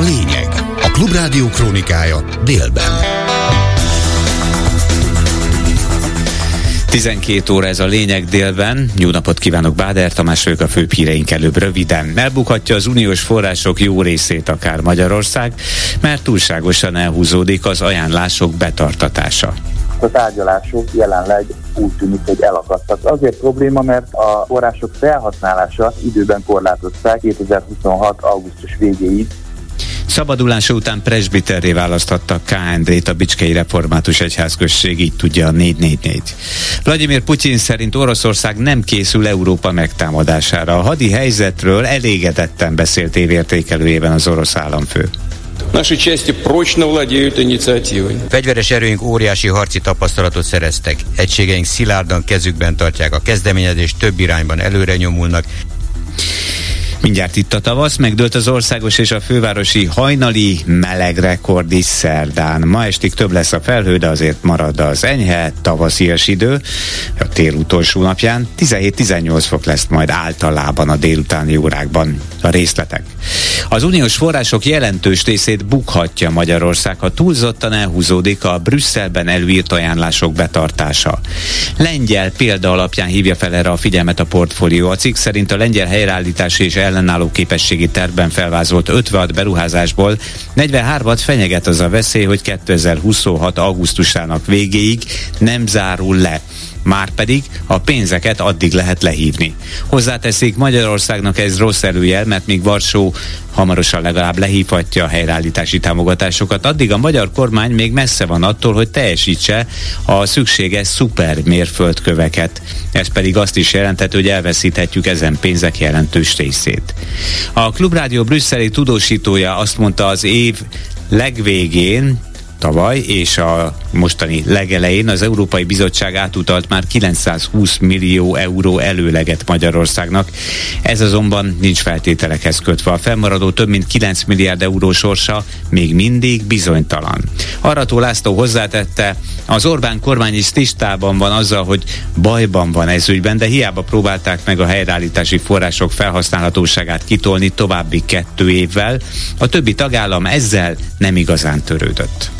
A lényeg. A Klubrádió krónikája délben. 12 óra ez a lényeg délben. Jó napot kívánok, Báder Tamás vagyok a főbb híreink előbb röviden. Elbukhatja az uniós források jó részét akár Magyarország, mert túlságosan elhúzódik az ajánlások betartatása a tárgyalások jelenleg úgy tűnik, hogy elakadtak. Azért probléma, mert a források felhasználása időben korlátozták 2026. augusztus végéig, Szabadulása után presbiterré választhattak KND-t a Bicskei Református Egyházközség, így tudja a 444. Vladimir Putyin szerint Oroszország nem készül Európa megtámadására. A hadi helyzetről elégedetten beszélt évértékelőjében az orosz államfő. Наши части прочно владеют инициативой. Fegyveres erőink óriási harci tapasztalatot szereztek. Egységeink szilárdan kezükben tartják a kezdeményezést, több irányban előre nyomulnak, Mindjárt itt a tavasz, megdőlt az országos és a fővárosi hajnali meleg rekord is szerdán. Ma estig több lesz a felhő, de azért marad az enyhe, tavaszias idő. A tél utolsó napján 17-18 fok lesz majd általában a délutáni órákban a részletek. Az uniós források jelentős részét bukhatja Magyarország, ha túlzottan elhúzódik a Brüsszelben előírt ajánlások betartása. Lengyel példa alapján hívja fel erre a figyelmet a portfólió. A cikk szerint a lengyel helyreállítási és ellenálló képességi tervben felvázolt 56 beruházásból 43-at fenyeget az a veszély, hogy 2026. augusztusának végéig nem zárul le. Márpedig a pénzeket addig lehet lehívni. Hozzáteszik Magyarországnak ez rossz előjel, mert még Varsó hamarosan legalább lehívhatja a helyreállítási támogatásokat, addig a magyar kormány még messze van attól, hogy teljesítse a szükséges szuper mérföldköveket. Ez pedig azt is jelentett, hogy elveszíthetjük ezen pénzek jelentős részét. A Klubrádió brüsszeli tudósítója azt mondta az év legvégén, tavaly, és a mostani legelején az Európai Bizottság átutalt már 920 millió euró előleget Magyarországnak. Ez azonban nincs feltételekhez kötve. A fennmaradó több mint 9 milliárd euró sorsa még mindig bizonytalan. Arató László hozzátette, az Orbán kormány is tisztában van azzal, hogy bajban van ez ügyben, de hiába próbálták meg a helyreállítási források felhasználhatóságát kitolni további kettő évvel, a többi tagállam ezzel nem igazán törődött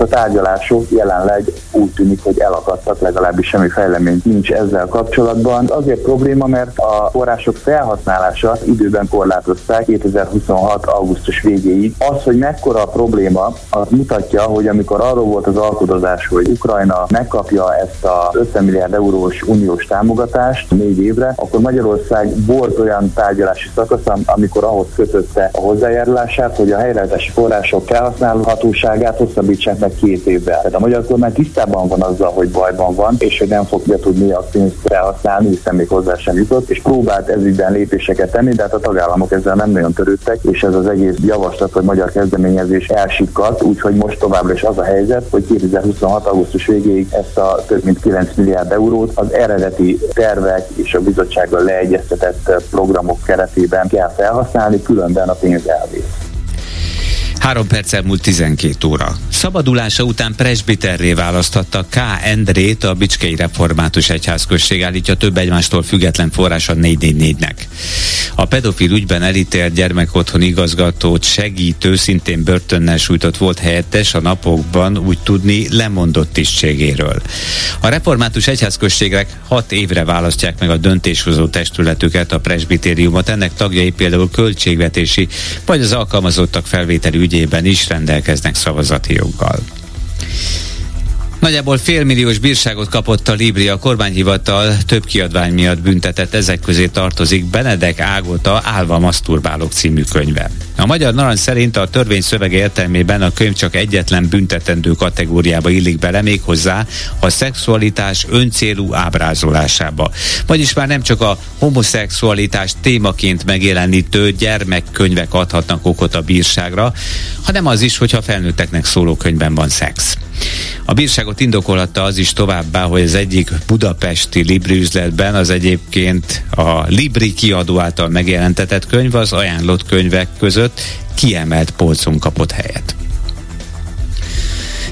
a tárgyalások jelenleg úgy tűnik, hogy elakadtak, legalábbis semmi fejlemény nincs ezzel kapcsolatban. Azért probléma, mert a források felhasználása időben korlátozták 2026. augusztus végéig. Az, hogy mekkora a probléma, az mutatja, hogy amikor arról volt az alkudozás, hogy Ukrajna megkapja ezt a 50 milliárd eurós uniós támogatást négy évre, akkor Magyarország volt olyan tárgyalási szakasz, amikor ahhoz kötötte a hozzájárulását, hogy a helyreállítási források felhasználhatóságát hosszabbítsák meg meg két évvel. Tehát a magyar kormány tisztában van azzal, hogy bajban van, és hogy nem fogja tudni a pénzt felhasználni, hiszen még hozzá sem jutott, és próbált ezügyben lépéseket tenni, de hát a tagállamok ezzel nem nagyon törődtek, és ez az egész javaslat, hogy magyar kezdeményezés elsikkadt, úgyhogy most továbbra is az a helyzet, hogy 2026. augusztus végéig ezt a több mint 9 milliárd eurót az eredeti tervek és a bizottsággal leegyeztetett programok keretében kell felhasználni, különben a pénz elvész. Három perccel múlt 12 óra. Szabadulása után presbiterré választhatta K. Endrét a Bicskei Református Egyházközség állítja több egymástól független forrás a 444-nek. A pedofil ügyben elítélt gyermekotthon igazgatót segítő, szintén börtönnel sújtott volt helyettes a napokban úgy tudni lemondott tisztségéről. A Református Egyházközségek hat évre választják meg a döntéshozó testületüket, a presbitériumot. Ennek tagjai például költségvetési vagy az alkalmazottak felvételi ügyében is rendelkeznek szavazati joggal. Nagyjából félmilliós bírságot kapott a Libria kormányhivatal, több kiadvány miatt büntetett, ezek közé tartozik Benedek Ágota Álva Maszturbálok című könyve. A magyar narancs szerint a törvény szövege értelmében a könyv csak egyetlen büntetendő kategóriába illik bele, méghozzá a szexualitás öncélú ábrázolásába. Vagyis már nem csak a homoszexualitás témaként megjelenítő gyermekkönyvek adhatnak okot a bírságra, hanem az is, hogyha felnőtteknek szóló könyvben van szex. A bírságot indokolhatta az is továbbá, hogy az egyik budapesti Libri üzletben az egyébként a Libri kiadó által megjelentetett könyv az ajánlott könyvek között kiemelt polcon kapott helyet.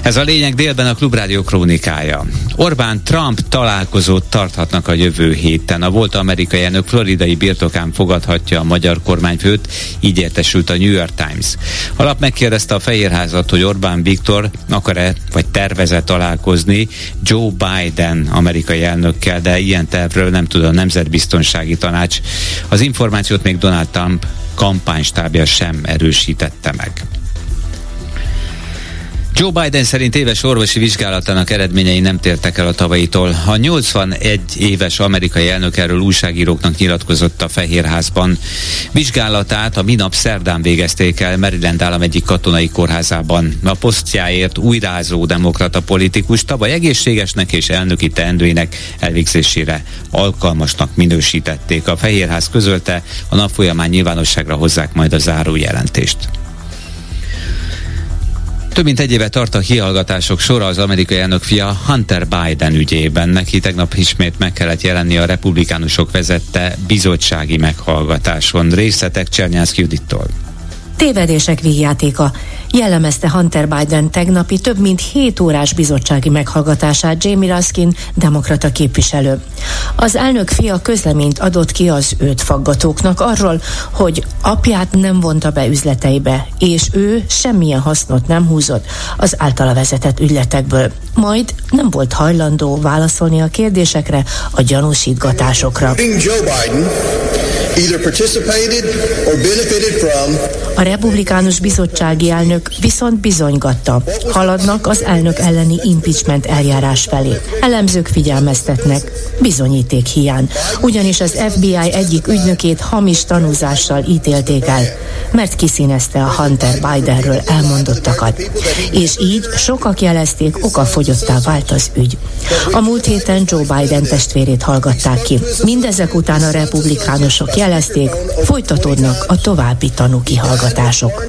Ez a lényeg délben a Klubrádió krónikája. Orbán Trump találkozót tarthatnak a jövő héten. A volt amerikai elnök floridai birtokán fogadhatja a magyar kormányfőt, így értesült a New York Times. A lap megkérdezte a Fehérházat, hogy Orbán Viktor akar-e vagy tervezett találkozni Joe Biden amerikai elnökkel, de ilyen tervről nem tud a Nemzetbiztonsági Tanács. Az információt még Donald Trump kampánystábja sem erősítette meg. Joe Biden szerint éves orvosi vizsgálatának eredményei nem tértek el a tavaitól. A 81 éves amerikai elnök erről újságíróknak nyilatkozott a Fehérházban. Vizsgálatát a minap szerdán végezték el Maryland állam egyik katonai kórházában. A posztjáért újrázó demokrata politikus tavaly egészségesnek és elnöki teendőinek elvégzésére alkalmasnak minősítették. A Fehérház közölte, a nap folyamán nyilvánosságra hozzák majd a záró jelentést. Több mint egy éve tart a kihallgatások sora az amerikai elnök fia Hunter Biden ügyében. Neki tegnap ismét meg kellett jelenni a republikánusok vezette bizottsági meghallgatáson. Részletek Csernyász Judittól. Tévedések végjátéka jellemezte Hunter Biden tegnapi több mint 7 órás bizottsági meghallgatását Jamie Raskin, demokrata képviselő. Az elnök fia közleményt adott ki az őt faggatóknak arról, hogy apját nem vonta be üzleteibe, és ő semmilyen hasznot nem húzott az általa vezetett ügyletekből. Majd nem volt hajlandó válaszolni a kérdésekre, a gyanúsítgatásokra. A republikánus bizottsági elnök viszont bizonygatta, haladnak az elnök elleni impeachment eljárás felé. Elemzők figyelmeztetnek, bizonyíték hiány, ugyanis az FBI egyik ügynökét hamis tanúzással ítélték el, mert kiszínezte a Hunter Bidenről elmondottakat. És így sokak jelezték, okafogyottá vált az ügy. A múlt héten Joe Biden testvérét hallgatták ki. Mindezek után a republikánusok jelezték, folytatódnak a további tanúkihallgatások.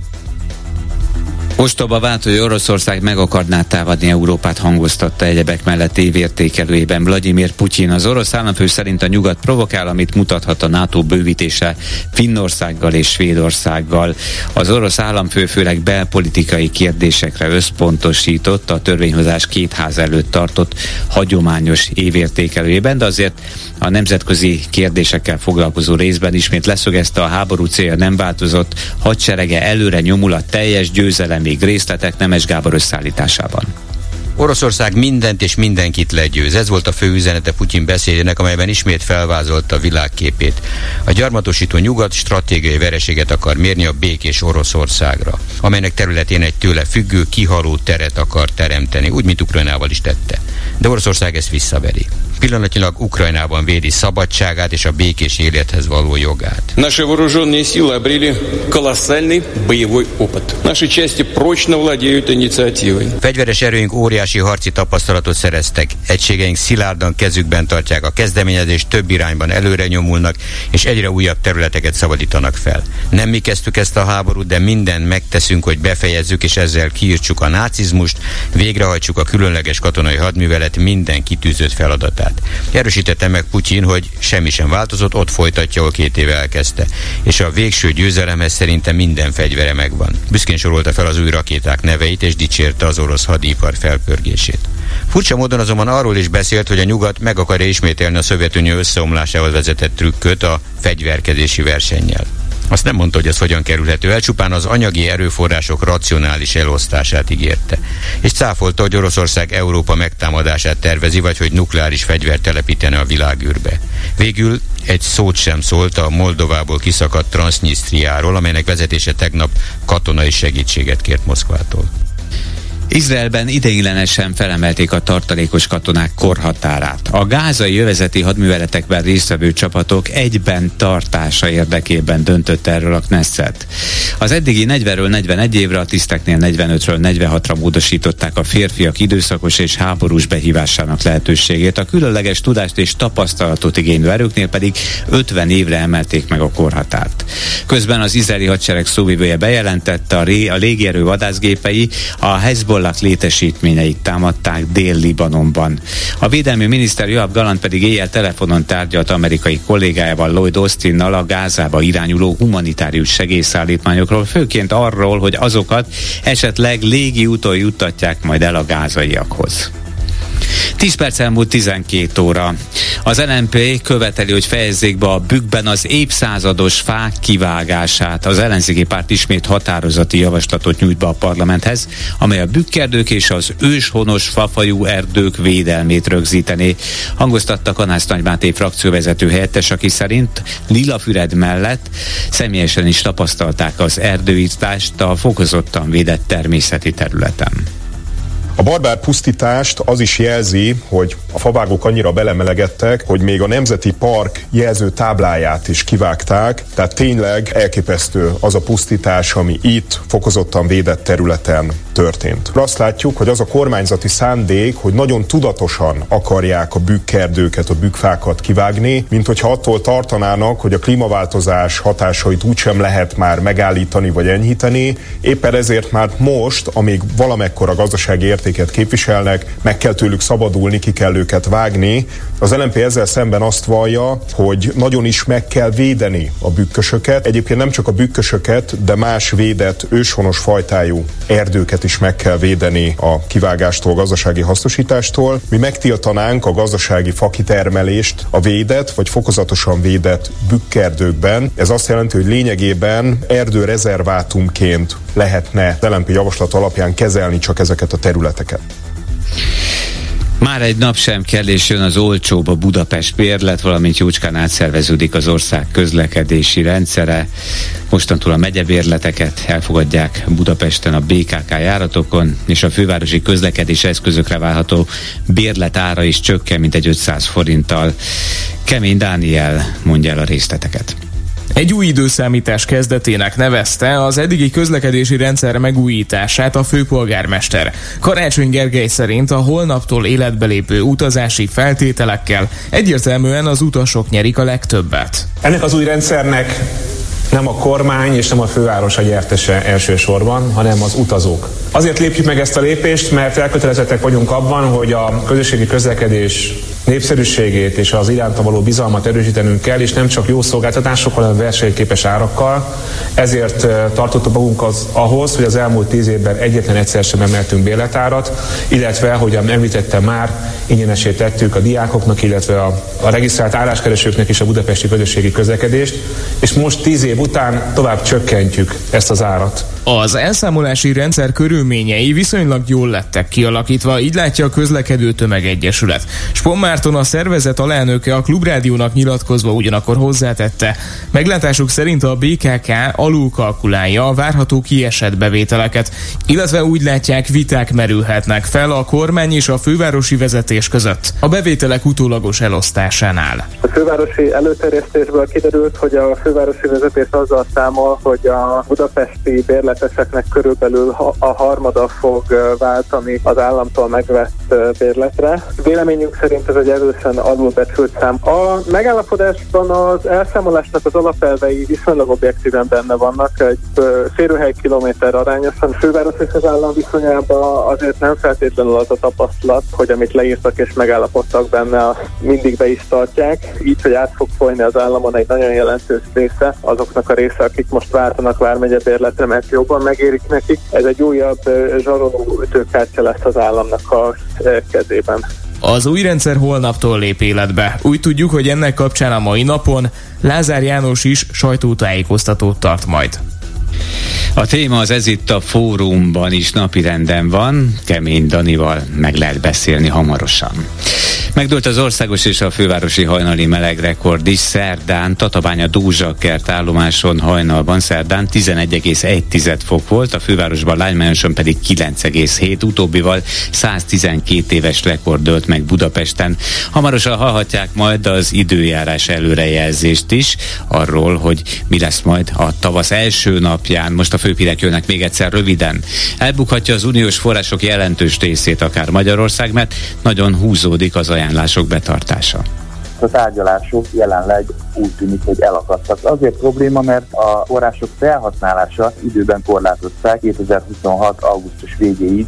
Ostoba vált, hogy Oroszország meg akarná támadni Európát hangoztatta egyebek mellett évértékelőjében Vladimir Putyin. Az orosz államfő szerint a nyugat provokál, amit mutathat a NATO bővítése Finnországgal és Svédországgal. Az orosz államfő főleg belpolitikai kérdésekre összpontosított a törvényhozás két ház előtt tartott hagyományos évértékelőjében, de azért a nemzetközi kérdésekkel foglalkozó részben ismét leszögezte a háború célja nem változott, hadserege előre nyomul a teljes győzelem még részletek Nemes Gábor összeállításában. Oroszország mindent és mindenkit legyőz. Ez volt a fő üzenete Putyin beszédének, amelyben ismét felvázolta a világképét. A gyarmatosító nyugat stratégiai vereséget akar mérni a békés Oroszországra, amelynek területén egy tőle függő, kihaló teret akar teremteni, úgy, mint Ukrajnával is tette. De Oroszország ezt visszaveri Pillanatnyilag Ukrajnában védi szabadságát és a békés élethez való jogát. Наши вооруженные силы обрели колоссальный боевой опыт. Наши части прочно владеют инициативой. Fegyveres erőink óriási harci tapasztalatot szereztek. Egységeink szilárdan kezükben tartják a kezdeményezést, több irányban előre nyomulnak, és egyre újabb területeket szabadítanak fel. Nem mi kezdtük ezt a háborút, de mindent megteszünk, hogy befejezzük, és ezzel kiírtsuk a nácizmust, végrehajtsuk a különleges katonai hadművelet minden kitűzött feladatát munkáját. Erősítette meg Putyin, hogy semmi sem változott, ott folytatja, ahol két éve elkezdte. És a végső győzelemhez szerinte minden fegyvere megvan. Büszkén sorolta fel az új rakéták neveit, és dicsérte az orosz hadipar felpörgését. Furcsa módon azonban arról is beszélt, hogy a nyugat meg akarja ismételni a Szovjetunió összeomlásával vezetett trükköt a fegyverkezési versennyel. Azt nem mondta, hogy ez hogyan kerülhető el, csupán az anyagi erőforrások racionális elosztását ígérte. És cáfolta, hogy Oroszország Európa megtámadását tervezi, vagy hogy nukleáris fegyvert telepítene a világűrbe. Végül egy szót sem szólt a Moldovából kiszakadt Transnistriáról, amelynek vezetése tegnap katonai segítséget kért Moszkvától. Izraelben ideiglenesen felemelték a tartalékos katonák korhatárát. A gázai jövezeti hadműveletekben résztvevő csapatok egyben tartása érdekében döntött erről a Knesset. Az eddigi 40-ről 41 évre, a tiszteknél 45-ről 46-ra módosították a férfiak időszakos és háborús behívásának lehetőségét. A különleges tudást és tapasztalatot igénylő erőknél pedig 50 évre emelték meg a korhatárt. Közben az izraeli hadsereg szóvivője bejelentette a, ré, a légierő vadászgépei a Hezbollah Hezbollah létesítményeit támadták Dél-Libanonban. A védelmi miniszter Joab Galant pedig éjjel telefonon tárgyalt amerikai kollégájával Lloyd Austinnal a Gázába irányuló humanitárius segélyszállítmányok forrásokról, főként arról, hogy azokat esetleg légi úton juttatják majd el a gázaiakhoz. 10 perc elmúlt 12 óra. Az LNP követeli, hogy fejezzék be a bükkben az évszázados fák kivágását. Az ellenzéki párt ismét határozati javaslatot nyújt be a parlamenthez, amely a bükkerdők és az őshonos fafajú erdők védelmét rögzítené. Hangoztatta Kanász Nagymáté frakcióvezető helyettes, aki szerint Lilafüred mellett személyesen is tapasztalták az erdőírtást a fokozottan védett természeti területen. A barbár pusztítást az is jelzi, hogy a favágók annyira belemelegedtek, hogy még a Nemzeti Park jelző tábláját is kivágták, tehát tényleg elképesztő az a pusztítás, ami itt fokozottan védett területen történt. Azt látjuk, hogy az a kormányzati szándék, hogy nagyon tudatosan akarják a bükkerdőket, a bükkfákat kivágni, mint hogyha attól tartanának, hogy a klímaváltozás hatásait úgysem lehet már megállítani vagy enyhíteni. Éppen ezért már most, amíg valamekkora gazdasági értéket képviselnek, meg kell tőlük szabadulni, ki kell őket vágni. Az LNP ezzel szemben azt vallja, hogy nagyon is meg kell védeni a bükkösöket. Egyébként nem csak a bükkösöket, de más védett őshonos fajtájú erdőket is meg kell védeni a kivágástól, gazdasági hasznosítástól. Mi megtiltanánk a gazdasági fakitermelést a védett vagy fokozatosan védett bükkerdőkben. Ez azt jelenti, hogy lényegében erdőrezervátumként lehetne LNP javaslat alapján kezelni csak ezeket a területeket. Már egy nap sem kell, és jön az olcsóbb a Budapest bérlet, valamint jócskán átszerveződik az ország közlekedési rendszere. Mostantól a megyebérleteket elfogadják Budapesten a BKK járatokon, és a fővárosi közlekedés eszközökre válható bérlet ára is csökken, mint egy 500 forinttal. Kemény Dániel mondja el a részleteket. Egy új időszámítás kezdetének nevezte az eddigi közlekedési rendszer megújítását a főpolgármester. Karácsony Gergely szerint a holnaptól életbe lépő utazási feltételekkel egyértelműen az utasok nyerik a legtöbbet. Ennek az új rendszernek nem a kormány és nem a főváros a gyertese elsősorban, hanem az utazók. Azért lépjük meg ezt a lépést, mert elkötelezettek vagyunk abban, hogy a közösségi közlekedés népszerűségét és az iránta való bizalmat erősítenünk kell, és nem csak jó szolgáltatásokkal, hanem versenyképes árakkal. Ezért tartottuk magunk az, ahhoz, hogy az elmúlt tíz évben egyetlen egyszer sem emeltünk bérletárat, illetve, hogy említettem már, ingyenesé tettük a diákoknak, illetve a, a regisztrált álláskeresőknek is a budapesti közösségi közlekedést, és most tíz év után tovább csökkentjük ezt az árat. Az elszámolási rendszer körülményei viszonylag jól lettek kialakítva, így látja a közlekedő tömegegyesület. Spon Márton a szervezet alelnöke a Klubrádiónak nyilatkozva ugyanakkor hozzátette. Meglátásuk szerint a BKK alulkalkulálja a várható kiesett bevételeket, illetve úgy látják viták merülhetnek fel a kormány és a fővárosi vezetés között a bevételek utólagos elosztásánál. A fővárosi előterjesztésből kiderült, hogy a fővárosi vezetés azzal számol, hogy a budapesti bérleteseknek körülbelül a harmada fog váltani az államtól megvett bérletre. Véleményünk szerint ez egy erősen alulbecsült szám. A megállapodásban az elszámolásnak az alapelvei viszonylag objektíven benne vannak, egy férőhely kilométer arányosan. Főváros és az állam viszonyában azért nem feltétlenül az a tapasztalat, hogy amit leírtak és megállapodtak benne, azt mindig be is tartják. Így, hogy át fog folyni az államon egy nagyon jelentős része azoknak a része, akik most váltanak Vármegye bérletre, mert jobban megérik nekik. Ez egy újabb zsaroló ütőkártya lesz az államnak a kezében. Az új rendszer holnaptól lép életbe. Úgy tudjuk, hogy ennek kapcsán a mai napon Lázár János is sajtótájékoztatót tart majd. A téma az ez itt a fórumban is napirenden van, Kemény Danival meg lehet beszélni hamarosan. Megdőlt az országos és a fővárosi hajnali melegrekord is szerdán, Tatabánya Dózsakert állomáson hajnalban szerdán 11,1 fok volt, a fővárosban Lánymájoson pedig 9,7, utóbbival 112 éves rekord dölt meg Budapesten. Hamarosan hallhatják majd az időjárás előrejelzést is, arról, hogy mi lesz majd a tavasz első napján. Most a főpírek jönnek még egyszer röviden. Elbukhatja az uniós források jelentős részét akár Magyarország, mert nagyon húzódik az ajánlások betartása a tárgyalások jelenleg úgy tűnik, hogy elakadtak. Azért probléma, mert a források felhasználása időben korlátozták 2026. augusztus végéig,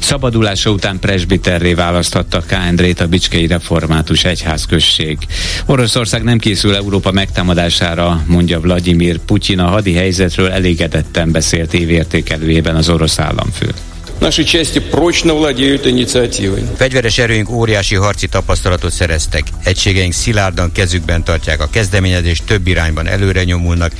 Szabadulása után presbiterré választhatta K. Endrét a Bicskei Református Egyházközség. Oroszország nem készül Európa megtámadására, mondja Vladimir Putyin a hadi helyzetről elégedetten beszélt évértékelőjében az orosz államfő. Наши части прочно владеют инициативой. Fegyveres erőink óriási harci tapasztalatot szereztek. Egységeink szilárdan kezükben tartják a kezdeményezést, több irányban előre nyomulnak.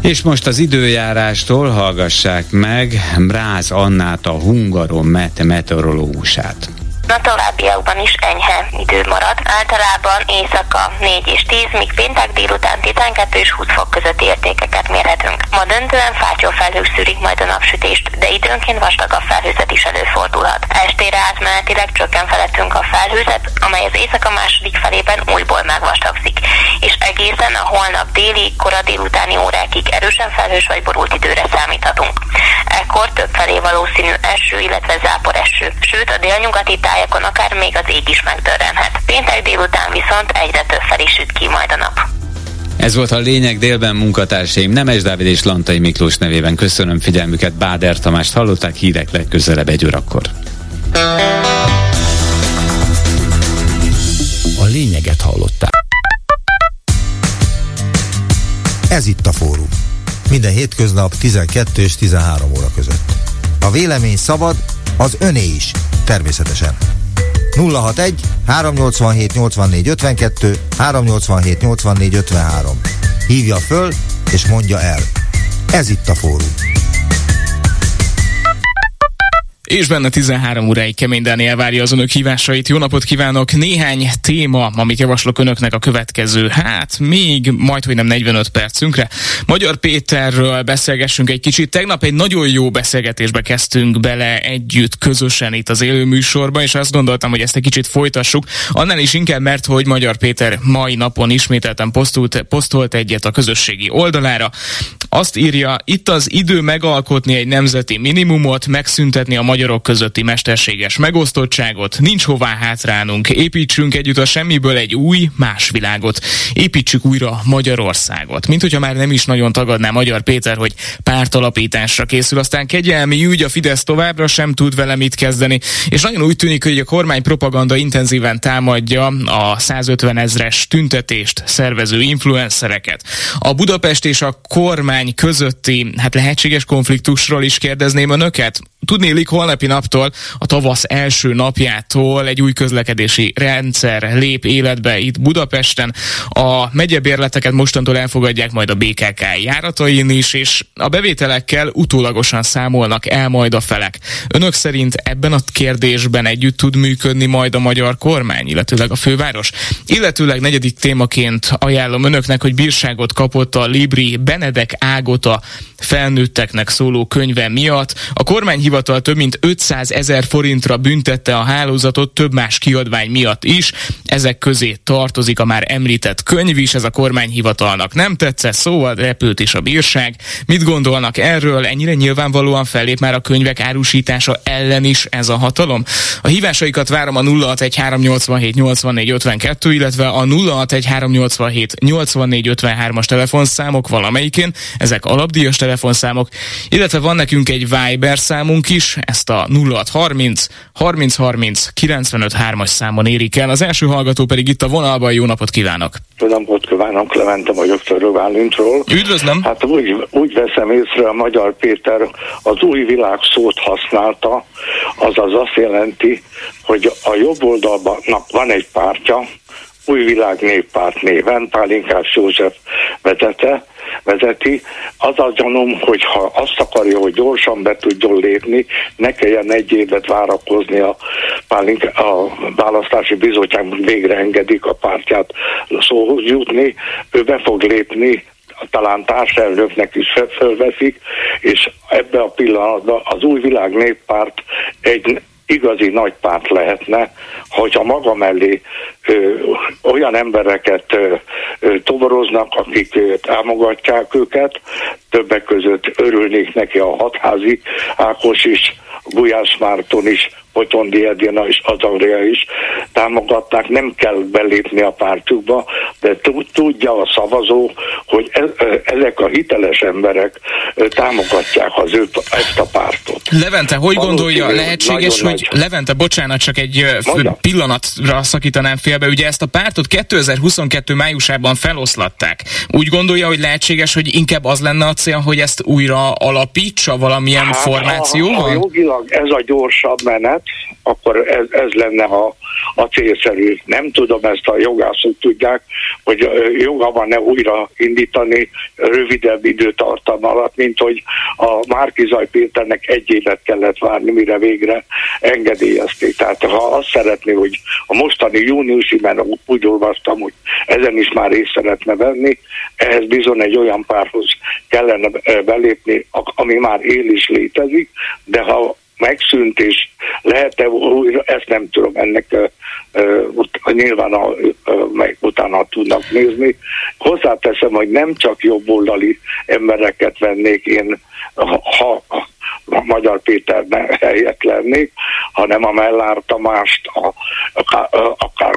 És most az időjárástól hallgassák meg Mráz Annát, a Hungaron Met meteorológusát. A továbbiakban is enyhe idő marad. Általában éjszaka 4 és 10, míg péntek délután 12 és 20 fok közötti értékeket mérhetünk. Ma döntően fátyol felhők szűrik majd a napsütést, de időnként vastagabb felhőzet is előfordulhat. Estére átmenetileg csökken felettünk a felhőzet, amely az éjszaka második felében újból megvastagszik, és egészen a holnap déli, kora délutáni órákig erősen felhős vagy borult időre számíthatunk. Ekkor több felé valószínű eső, illetve zápor eső, sőt a délnyugati táj tájakon akár még az ég is megdörrenhet. Péntek délután viszont egyre több fel is süt ki majd a nap. Ez volt a lényeg délben munkatársaim. Nemes Dávid és Lantai Miklós nevében köszönöm figyelmüket. Báder Tamást hallották hírek legközelebb egy órakor. A lényeget hallották. Ez itt a fórum. Minden hétköznap 12 és 13 óra között. A vélemény szabad, az öné is természetesen. 061 387 84 52 387 84 53. Hívja föl és mondja el. Ez itt a fórum. És benne 13 óráig Kemény Dániel várja az önök hívásait. Jó napot kívánok! Néhány téma, amit javaslok önöknek a következő, hát még majd, hogy nem 45 percünkre. Magyar Péterről beszélgessünk egy kicsit. Tegnap egy nagyon jó beszélgetésbe kezdtünk bele együtt, közösen itt az élő műsorban, és azt gondoltam, hogy ezt egy kicsit folytassuk. Annál is inkább, mert hogy Magyar Péter mai napon ismételten posztolt, posztolt egyet a közösségi oldalára. Azt írja, itt az idő megalkotni egy nemzeti minimumot, megszüntetni a magyar magyarok közötti mesterséges megosztottságot, nincs hová hátrálnunk, építsünk együtt a semmiből egy új, más világot. Építsük újra Magyarországot. Mint hogyha már nem is nagyon tagadná Magyar Péter, hogy pártalapításra készül, aztán kegyelmi ügy, a Fidesz továbbra sem tud vele mit kezdeni, és nagyon úgy tűnik, hogy a kormány propaganda intenzíven támadja a 150 ezres tüntetést szervező influencereket. A Budapest és a kormány közötti hát lehetséges konfliktusról is kérdezném önöket. Tudnélik, holnapi naptól, a tavasz első napjától egy új közlekedési rendszer lép életbe itt Budapesten. A megyebérleteket mostantól elfogadják majd a BKK járatain is, és a bevételekkel utólagosan számolnak el majd a felek. Önök szerint ebben a kérdésben együtt tud működni majd a magyar kormány, illetőleg a főváros? Illetőleg negyedik témaként ajánlom önöknek, hogy bírságot kapott a Libri Benedek Ágota felnőtteknek szóló könyve miatt. A kormányhivatal több mint 500 ezer forintra büntette a hálózatot több más kiadvány miatt is. Ezek közé tartozik a már említett könyv is, ez a kormányhivatalnak nem tetszett, szóval repült is a bírság. Mit gondolnak erről? Ennyire nyilvánvalóan fellép már a könyvek árusítása ellen is ez a hatalom? A hívásaikat várom a 061387 84 52, illetve a 061387 84 53-as telefonszámok valamelyikén, ezek alapdíjas telefonszámok, illetve van nekünk egy Viber számunk is, ezt a 0630 30 30 95 3-as számon érik el. Az első hallgató pedig itt a vonalban. Jó napot kívánok! Jó napot kívánok, Levente vagyok Törőválintról. Üdvözlöm! Hát úgy, úgy veszem észre, a Magyar Péter az új világ szót használta, azaz azt jelenti, hogy a jobb oldalnak van egy pártja, új világ néppárt néven, Pálinkás József vezete, vezeti. Az a gyanúm, hogy ha azt akarja, hogy gyorsan be tudjon lépni, ne kelljen egy évet várakozni a, Pálink, a választási bizottság, végre engedik a pártját szóhoz jutni, ő be fog lépni talán társelnöknek is fölveszik, és ebbe a pillanatban az új világ néppárt egy igazi nagy párt lehetne, hogyha maga mellé ö, olyan embereket ö, ö, toboroznak, akik ö, támogatják őket, többek között örülnék neki a hatházi Ákos is, Gulyás Márton is, Potondi Edina és Azagria is támogatták, nem kell belépni a pártjukba, de tudja a szavazó, hogy e, e, ezek a hiteles emberek támogatják az ő, ezt a pártot. Levente, hogy gondolja, lehetséges, hogy nagy. Levente, bocsánat, csak egy Mondja. pillanatra szakítanám félbe, ugye ezt a pártot 2022 májusában feloszlatták. Úgy gondolja, hogy lehetséges, hogy inkább az lenne a cél, hogy ezt újra alapítsa valamilyen hát, formációval? Ha, ha jogilag ez a gyorsabb menet, akkor ez, ez lenne a, a célszerű. Nem tudom, ezt a jogászok tudják, hogy joga van-e újra indítani rövidebb időtartam alatt, mint hogy a Márkizaj Péternek egy évet kellett várni, mire végre engedélyezték. Tehát ha azt szeretné, hogy a mostani júniusi, mert úgy olvastam, hogy ezen is már részt szeretne venni, ehhez bizony egy olyan párhoz kellene belépni, ami már él is létezik, de ha megszűnt, és lehet-e újra, ezt nem tudom, ennek uh, nyilván a, uh, utána tudnak nézni. Hozzáteszem, hogy nem csak jobboldali embereket vennék én, ha, ha Magyar Péter helyett lennék, hanem a Mellár Tamást, a, a, akár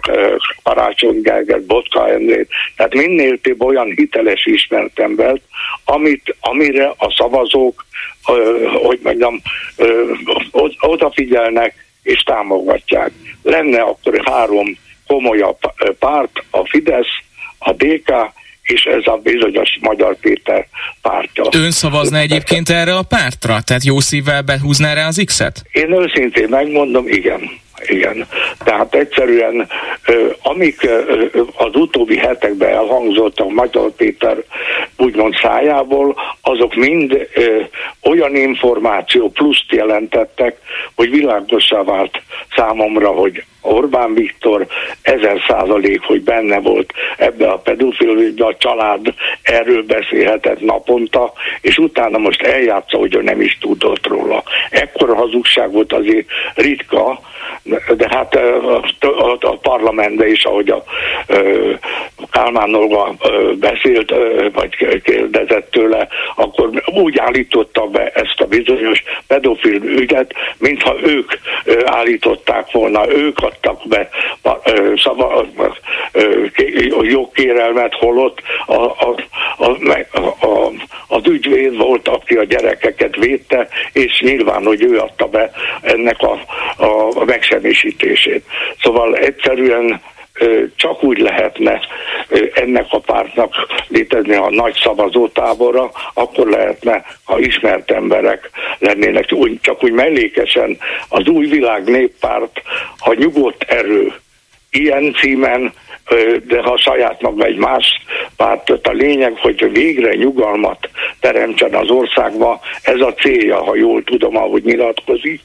Karácsony Gergely, Botka Endrét, tehát minél több olyan hiteles ismert embert, amit, amire a szavazók, hogy mondjam, odafigyelnek és támogatják. Lenne akkor három komolyabb párt, a Fidesz, a DK és ez a bizonyos Magyar Péter pártja. Ön szavazna egyébként erre a pártra? Tehát jó szívvel behúzná rá az X-et? Én őszintén megmondom, igen. Igen. Tehát egyszerűen, amik az utóbbi hetekben elhangzottak Magyar Péter úgymond szájából, azok mind olyan információ pluszt jelentettek, hogy világosá vált számomra, hogy Orbán Viktor ezer százalék, hogy benne volt ebbe a pedofil, a család erről beszélhetett naponta, és utána most eljátsza, hogy ő nem is tudott róla. Ekkor hazugság volt azért ritka, de hát a, a parlamentben is, ahogy a Kálmán Olga beszélt, vagy kérdezett tőle, akkor úgy állította be ezt a bizonyos pedofil ügyet, mintha ők állították volna, ők adtak be szava, jogkérelmet, holott a, a, a, a, az ügyvéd volt, aki a gyerekeket védte, és nyilván, hogy ő adta be ennek a, a megsemmisítését. Szóval egyszerűen csak úgy lehetne ennek a pártnak létezni a nagy szavazótábora, akkor lehetne, ha ismert emberek lennének, csak úgy mellékesen az új világ néppárt, ha nyugodt erő, ilyen címen de ha saját maga egy más pártot, a lényeg, hogy végre nyugalmat teremtsen az országba, ez a célja, ha jól tudom, ahogy nyilatkozik,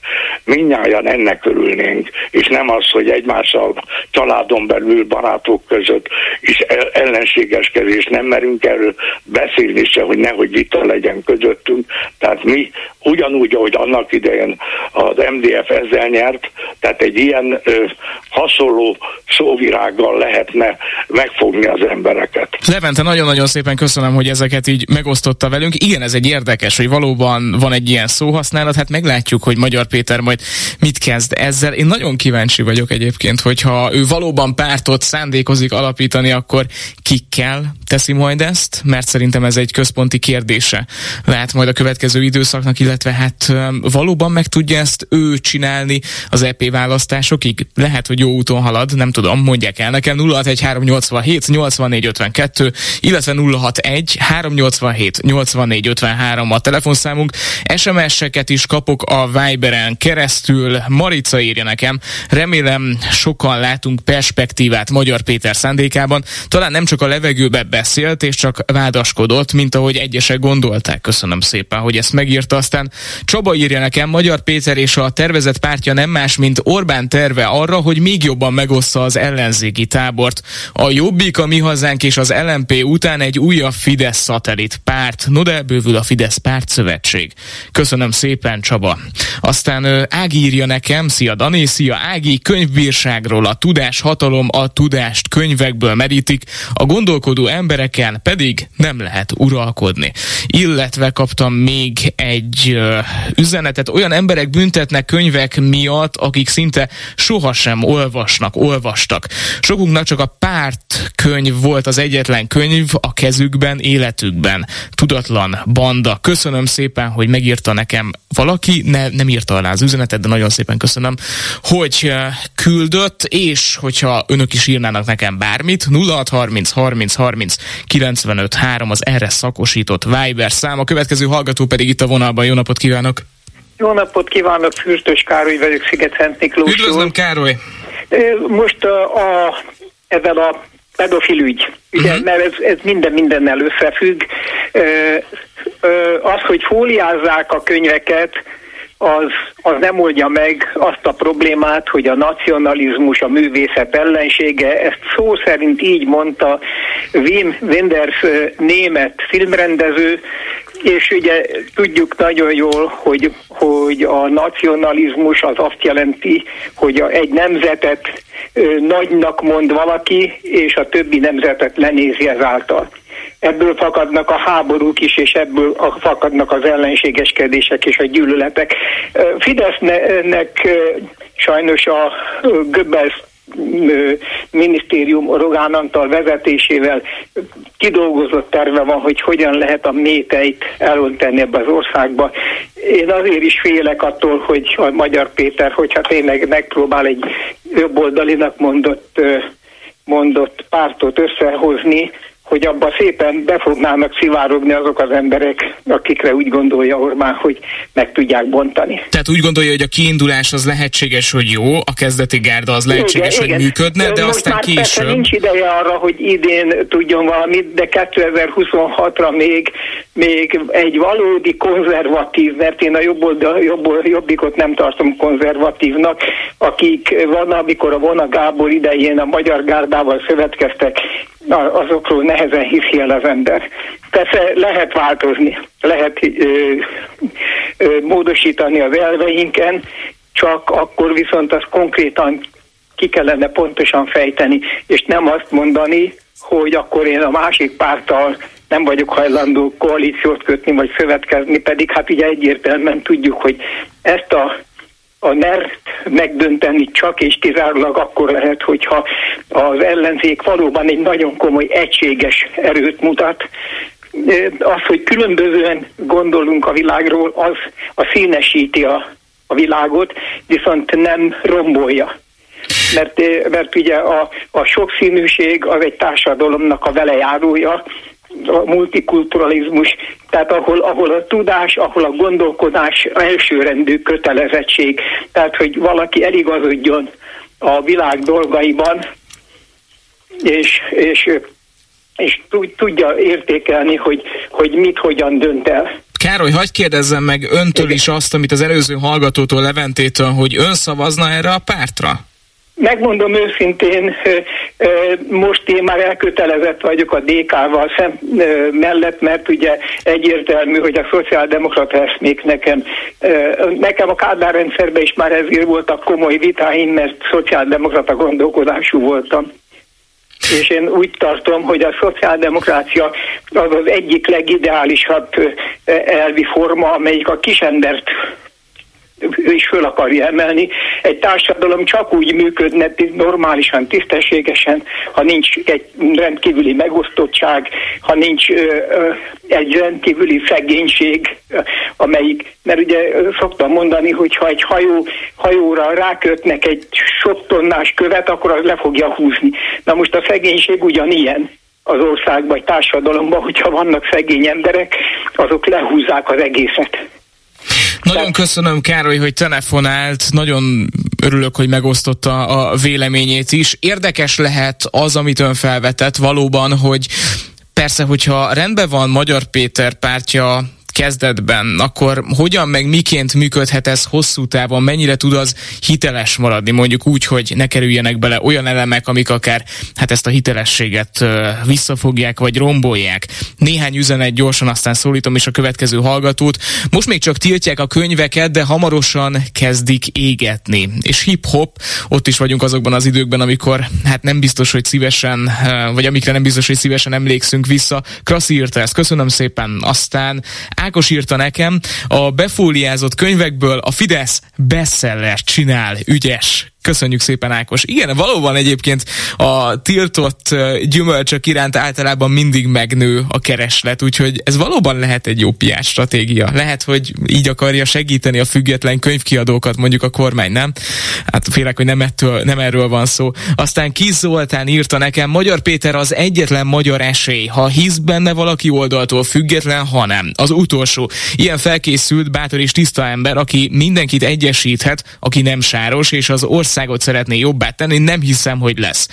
minnyáján ennek örülnénk, és nem az, hogy egymással családon belül, barátok között is ellenségeskedés, nem merünk erről beszélni se, hogy nehogy vita legyen közöttünk, tehát mi ugyanúgy, ahogy annak idején az MDF ezzel nyert, tehát egy ilyen ö, hasonló szóvirággal lehetne megfogni az embereket. Levente, nagyon-nagyon szépen köszönöm, hogy ezeket így megosztotta velünk. Igen, ez egy érdekes, hogy valóban van egy ilyen szóhasználat, hát meglátjuk, hogy Magyar Péter majd mit kezd ezzel. Én nagyon kíváncsi vagyok egyébként, hogyha ő valóban pártot szándékozik alapítani, akkor kikkel teszi majd ezt, mert szerintem ez egy központi kérdése lehet majd a következő időszaknak, illetve hát valóban meg tudja ezt ő csinálni az EP választásokig. Lehet, hogy jó úton halad, nem tudom, mondják el nekem 061387 8452, illetve 061 387 8453 a telefonszámunk. SMS-eket is kapok a Viberen keresztül. Marica írja nekem, remélem sokan látunk perspektívát Magyar Péter szándékában. Talán nem csak a levegőbe beszélt és csak vádaskodott, mint ahogy egyesek gondolták. Köszönöm szépen, hogy ezt megírta. Aztán Csaba írja nekem, Magyar Péter és a tervezett pártja nem más, mint Orbán terve arra, hogy még jobban megossza az ellenzéki tábort. A Jobbik, a Mi Hazánk és az LMP után egy újabb Fidesz szatellit párt. No de bővül a Fidesz párt szövetség. Köszönöm szépen, Csaba. Aztán Ági írja nekem, szia Dani, szia Ági, könyvbírságról a tudás hatalom, a tudást könyvekből merítik, a gondolkodó embereken pedig nem lehet uralkodni. Illetve kaptam még egy ö, üzenetet. Olyan emberek büntetnek könyvek miatt, akik szinte sohasem olvasnak, olvastak. Sokunknak csak a párt könyv volt az egyetlen könyv a kezükben, életükben. Tudatlan banda. Köszönöm szépen, hogy megírta nekem valaki, ne, nem írta alá az üzenetet, de nagyon szépen köszönöm, hogy küldött, és hogyha önök is írnának nekem bármit, 0630 30 30 95 3 az erre szakosított Viber szám. A következő hallgató pedig itt a vonalban. Jó napot kívánok! Jó napot kívánok, Fürtös Károly vagyok, Sziget-Szent Miklós. Üdvözlöm, Károly! Most a, a, ezzel a pedofil ügy, ugye, uh-huh. mert ez, ez minden mindennel összefügg. Az, hogy fóliázzák a könyveket, az, az nem oldja meg azt a problémát, hogy a nacionalizmus a művészet ellensége, ezt szó szerint így mondta Wim Wenders német filmrendező, és ugye tudjuk nagyon jól, hogy, hogy a nacionalizmus az azt jelenti, hogy egy nemzetet nagynak mond valaki, és a többi nemzetet lenézi ezáltal. Ebből fakadnak a háborúk is, és ebből fakadnak az ellenségeskedések és a gyűlöletek. Fidesznek sajnos a Göbbels minisztérium Rogán Antal vezetésével kidolgozott terve van, hogy hogyan lehet a méteit elontani ebbe az országba. Én azért is félek attól, hogy a Magyar Péter, hogyha tényleg megpróbál egy jobboldalinak mondott, mondott pártot összehozni, hogy abba szépen be fognának szivárogni azok az emberek, akikre úgy gondolja Orbán, hogy meg tudják bontani. Tehát úgy gondolja, hogy a kiindulás az lehetséges, hogy jó, a kezdeti gárda az lehetséges, igen, hogy igen. működne, de Most aztán már később... nincs ideje arra, hogy idén tudjon valamit, de 2026-ra még, még egy valódi konzervatív, mert én a jobb, oldal, jobb, jobbikot nem tartom konzervatívnak, akik van, amikor a Vona Gábor idején a Magyar Gárdával szövetkeztek, azokról nehezen hiszi el az ember. Persze lehet változni, lehet ö, ö, módosítani az elveinken, csak akkor viszont azt konkrétan ki kellene pontosan fejteni, és nem azt mondani, hogy akkor én a másik párttal nem vagyok hajlandó koalíciót kötni, vagy szövetkezni, pedig hát ugye egyértelműen tudjuk, hogy ezt a a NER megdönteni csak és kizárólag akkor lehet, hogyha az ellenzék valóban egy nagyon komoly egységes erőt mutat. Az, hogy különbözően gondolunk a világról, az a színesíti a, a világot, viszont nem rombolja. Mert, mert ugye a, a sokszínűség az egy társadalomnak a velejárója, a multikulturalizmus, tehát ahol, ahol a tudás, ahol a gondolkodás elsőrendű kötelezettség, tehát hogy valaki eligazodjon a világ dolgaiban, és, és, és tudja értékelni, hogy, hogy mit, hogyan dönt el. Károly, hagyd kérdezzem meg öntől is azt, amit az előző hallgatótól Leventétől, hogy ön szavazna erre a pártra? Megmondom őszintén, most én már elkötelezett vagyok a DK-val szem mellett, mert ugye egyértelmű, hogy a szociáldemokrata eszmék nekem, nekem a Kádár rendszerben is már ezért voltak komoly vitáim, mert szociáldemokrata gondolkodású voltam. És én úgy tartom, hogy a szociáldemokrácia az az egyik legideálisabb elvi forma, amelyik a kisendert ő is föl akarja emelni. Egy társadalom csak úgy működne normálisan, tisztességesen, ha nincs egy rendkívüli megosztottság, ha nincs egy rendkívüli szegénység, amelyik, mert ugye szoktam mondani, hogy ha egy hajó, hajóra rákötnek egy sok tonnás követ, akkor az le fogja húzni. Na most a szegénység ugyanilyen az országban, vagy társadalomban, hogyha vannak szegény emberek, azok lehúzzák az egészet. Nagyon köszönöm, Károly, hogy telefonált. Nagyon örülök, hogy megosztotta a véleményét is. Érdekes lehet az, amit ön felvetett valóban, hogy Persze, hogyha rendben van Magyar Péter pártja kezdetben, akkor hogyan meg miként működhet ez hosszú távon, mennyire tud az hiteles maradni, mondjuk úgy, hogy ne kerüljenek bele olyan elemek, amik akár hát ezt a hitelességet visszafogják, vagy rombolják. Néhány üzenet gyorsan, aztán szólítom is a következő hallgatót. Most még csak tiltják a könyveket, de hamarosan kezdik égetni. És hip-hop, ott is vagyunk azokban az időkben, amikor hát nem biztos, hogy szívesen, vagy amikre nem biztos, hogy szívesen emlékszünk vissza. Kraszi írta ezt, köszönöm szépen. Aztán Ákos írta nekem, a befóliázott könyvekből a Fidesz bestseller csinál, ügyes. Köszönjük szépen, Ákos. Igen, valóban egyébként a tiltott gyümölcsök iránt általában mindig megnő a kereslet, úgyhogy ez valóban lehet egy jó piás stratégia. Lehet, hogy így akarja segíteni a független könyvkiadókat, mondjuk a kormány, nem? Hát félek, hogy nem, ettől, nem erről van szó. Aztán Kis Zoltán írta nekem, Magyar Péter az egyetlen magyar esély, ha hisz benne valaki oldaltól független, ha nem. Az utolsó. Ilyen felkészült, bátor és tiszta ember, aki mindenkit egyesíthet, aki nem sáros, és az ország országot szeretné jobbá tenni, nem hiszem, hogy lesz.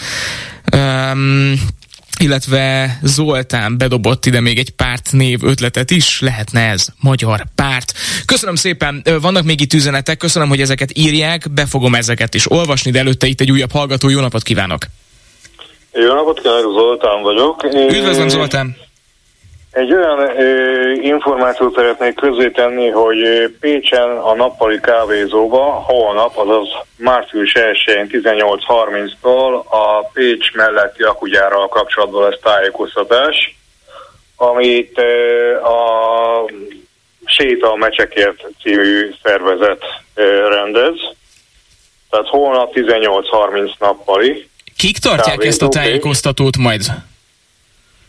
Um, illetve Zoltán bedobott ide még egy párt név ötletet is, lehetne ez magyar párt. Köszönöm szépen, vannak még itt üzenetek, köszönöm, hogy ezeket írják, be fogom ezeket is olvasni, de előtte itt egy újabb hallgató, jó napot kívánok! Jó napot kívánok, Zoltán vagyok. Üdvözlöm, Zoltán! Egy olyan ö, információt szeretnék tenni, hogy Pécsen a nappali kávézóba holnap, azaz március 1-én 18.30-tól a Pécs melletti akugyárral kapcsolatban lesz tájékoztatás, amit ö, a Séta a Mecsekért című szervezet ö, rendez. Tehát holnap 18.30 nappali. Kik tartják kávézó, ezt a tájékoztatót majd?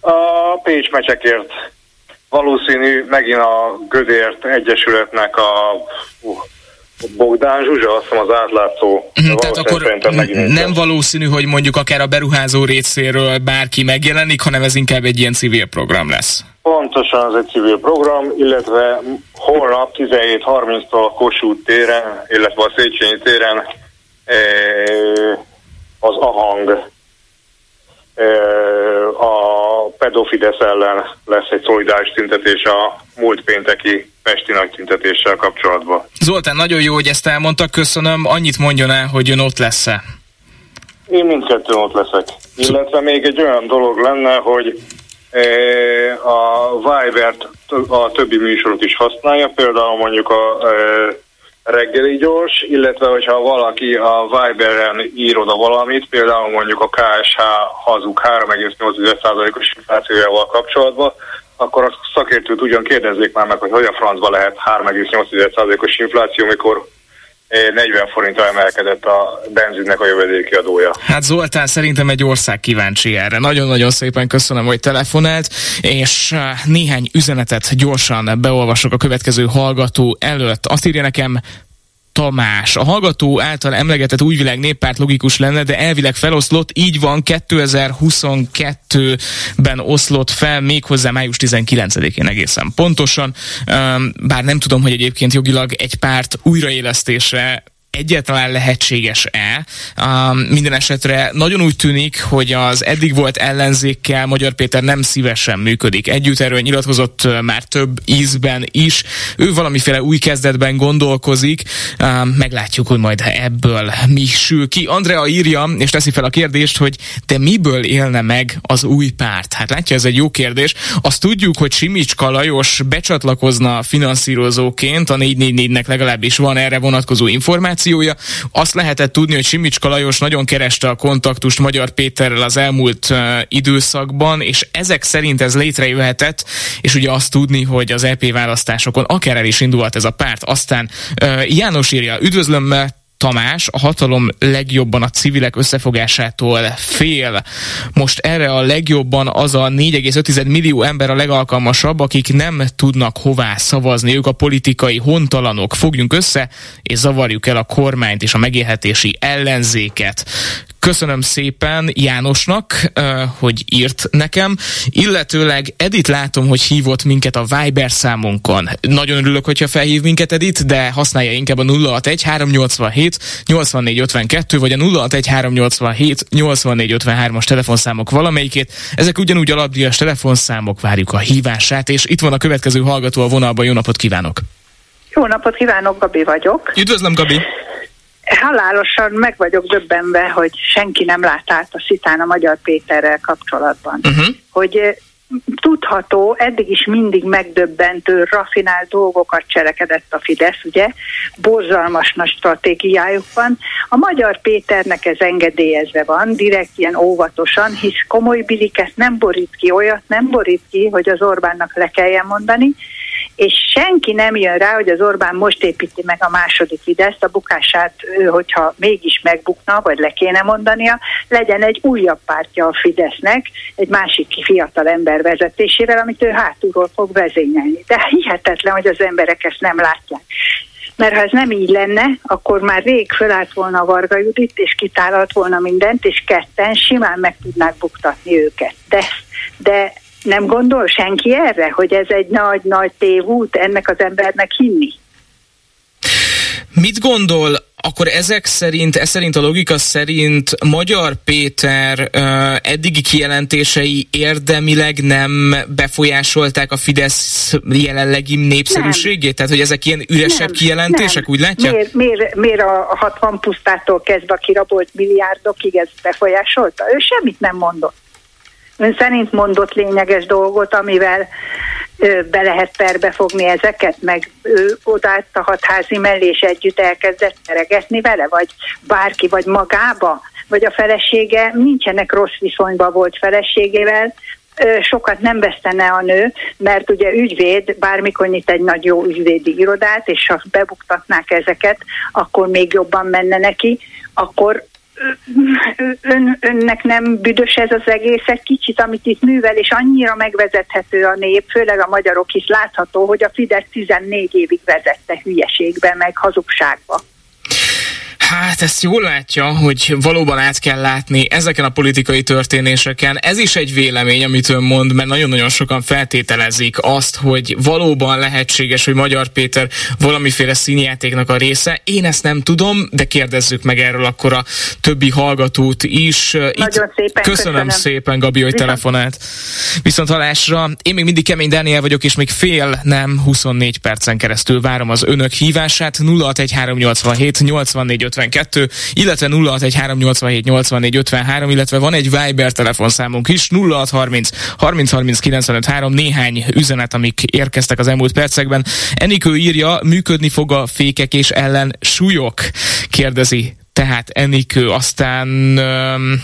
A Pécs mecsekért valószínű megint a Gödért Egyesületnek a uh, Bogdán Zsuzsa, azt az átlátszó. Mhm, tehát akkor nem valószínű, hogy mondjuk akár a beruházó részéről bárki megjelenik, hanem ez inkább egy ilyen civil program lesz. Pontosan, ez egy civil program, illetve holnap 17.30-tól a Kossuth téren, illetve a Széchenyi téren eh, az AHANG a pedofidesz ellen lesz egy szolidáris tüntetés a múlt pénteki Pesti nagy tüntetéssel kapcsolatban. Zoltán, nagyon jó, hogy ezt elmondtak, köszönöm. Annyit mondjon el, hogy ön ott lesz-e? Én mindkettőn ott leszek. Illetve még egy olyan dolog lenne, hogy a Viber-t a többi műsorot is használja, például mondjuk a reggeli gyors, illetve hogyha valaki a Viberen ír oda valamit, például mondjuk a KSH hazug 3,8%-os inflációjával kapcsolatban, akkor a szakértőt ugyan kérdezzék már meg, hogy hogyan francba lehet 3,8%-os infláció, mikor 40 forintra emelkedett a benzinnek a jövedéki adója. Hát Zoltán, szerintem egy ország kíváncsi erre. Nagyon-nagyon szépen köszönöm, hogy telefonált, és eh, néhány üzenetet gyorsan beolvasok a következő hallgató előtt. Azt írja nekem Tamás. A hallgató által emlegetett újvilág néppárt logikus lenne, de elvileg feloszlott, így van 2022-ben oszlott fel, méghozzá május 19-én egészen pontosan. Bár nem tudom, hogy egyébként jogilag egy párt újraélesztése egyáltalán lehetséges-e. Um, minden esetre nagyon úgy tűnik, hogy az eddig volt ellenzékkel Magyar Péter nem szívesen működik. Együtt erről nyilatkozott már több ízben is. Ő valamiféle új kezdetben gondolkozik. Um, meglátjuk, hogy majd ebből mi sül ki. Andrea írja, és teszi fel a kérdést, hogy te miből élne meg az új párt? Hát látja, ez egy jó kérdés. Azt tudjuk, hogy Simicska Lajos becsatlakozna finanszírozóként, a 444-nek legalábbis van erre vonatkozó információ, információja. Azt lehetett tudni, hogy Simicska Lajos nagyon kereste a kontaktust Magyar Péterrel az elmúlt időszakban, és ezek szerint ez létrejöhetett, és ugye azt tudni, hogy az EP választásokon akár el is indult ez a párt. Aztán János írja, üdvözlöm, Tamás a hatalom legjobban a civilek összefogásától fél. Most erre a legjobban az a 4,5 millió ember a legalkalmasabb, akik nem tudnak hová szavazni. Ők a politikai hontalanok. Fogjunk össze, és zavarjuk el a kormányt és a megélhetési ellenzéket. Köszönöm szépen Jánosnak, hogy írt nekem, illetőleg Edit látom, hogy hívott minket a Viber számunkon. Nagyon örülök, hogyha felhív minket Edit, de használja inkább a 061 387 8452 vagy a 061 387 8453-as telefonszámok valamelyikét. Ezek ugyanúgy alapdíjas telefonszámok, várjuk a hívását, és itt van a következő hallgató a vonalban. Jó napot kívánok! Jó napot kívánok, Gabi vagyok. Üdvözlöm, Gabi! Halálosan meg vagyok döbbenve, hogy senki nem lát át a szitán a Magyar Péterrel kapcsolatban. Uh-huh. Hogy eh, tudható, eddig is mindig megdöbbentő, rafinált dolgokat cselekedett a Fidesz, ugye, borzalmas nagy stratégiájuk van. A Magyar Péternek ez engedélyezve van, direkt ilyen óvatosan, hisz komoly biliket nem borít ki, olyat nem borít ki, hogy az Orbánnak le kelljen mondani, és senki nem jön rá, hogy az Orbán most építi meg a második Fideszt, a bukását, hogyha mégis megbukna, vagy le kéne mondania, legyen egy újabb pártja a Fidesznek, egy másik fiatal ember vezetésével, amit ő hátulról fog vezényelni. De hihetetlen, hogy az emberek ezt nem látják. Mert ha ez nem így lenne, akkor már rég fölállt volna a Varga Judit, és kitálalt volna mindent, és ketten simán meg tudnák buktatni őket. De, de nem gondol senki erre, hogy ez egy nagy-nagy tévút ennek az embernek hinni? Mit gondol akkor ezek szerint, ez szerint a logika szerint Magyar Péter uh, eddigi kijelentései érdemileg nem befolyásolták a Fidesz jelenlegi népszerűségét? Nem. Tehát, hogy ezek ilyen üresebb nem, kijelentések, nem. úgy látja? Miért, miért, miért a 60 pusztától kezdve a kirabolt milliárdokig ez befolyásolta? Ő semmit nem mondott. Ön szerint mondott lényeges dolgot, amivel be lehet perbe fogni ezeket, meg ő odaállt a hatházi mellé, és együtt elkezdett teregetni vele, vagy bárki, vagy magába, vagy a felesége? Nincsenek rossz viszonyban volt feleségével, sokat nem vesztene a nő, mert ugye ügyvéd bármikor nyit egy nagy jó ügyvédi irodát, és ha bebuktatnák ezeket, akkor még jobban menne neki, akkor ön, önnek nem büdös ez az egész egy kicsit, amit itt művel, és annyira megvezethető a nép, főleg a magyarok is látható, hogy a Fidesz 14 évig vezette hülyeségbe, meg hazugságba. Hát ezt jól látja, hogy valóban át kell látni ezeken a politikai történéseken. Ez is egy vélemény, amit ön mond, mert nagyon-nagyon sokan feltételezik azt, hogy valóban lehetséges, hogy Magyar Péter valamiféle színjátéknak a része. Én ezt nem tudom, de kérdezzük meg erről akkor a többi hallgatót is. Nagyon Itt szépen köszönöm, köszönöm szépen, Gabi, hogy Viszont. telefonált. Viszont halásra. Én még mindig kemény Dániel vagyok, és még fél, nem 24 percen keresztül várom az önök hívását. 061387 84 52, illetve 0613878453, illetve van egy Viber telefonszámunk is, 0630 30 30 95 3, néhány üzenet, amik érkeztek az elmúlt percekben. Enikő írja, működni fog a fékek és ellen súlyok? Kérdezi tehát Enikő, aztán um,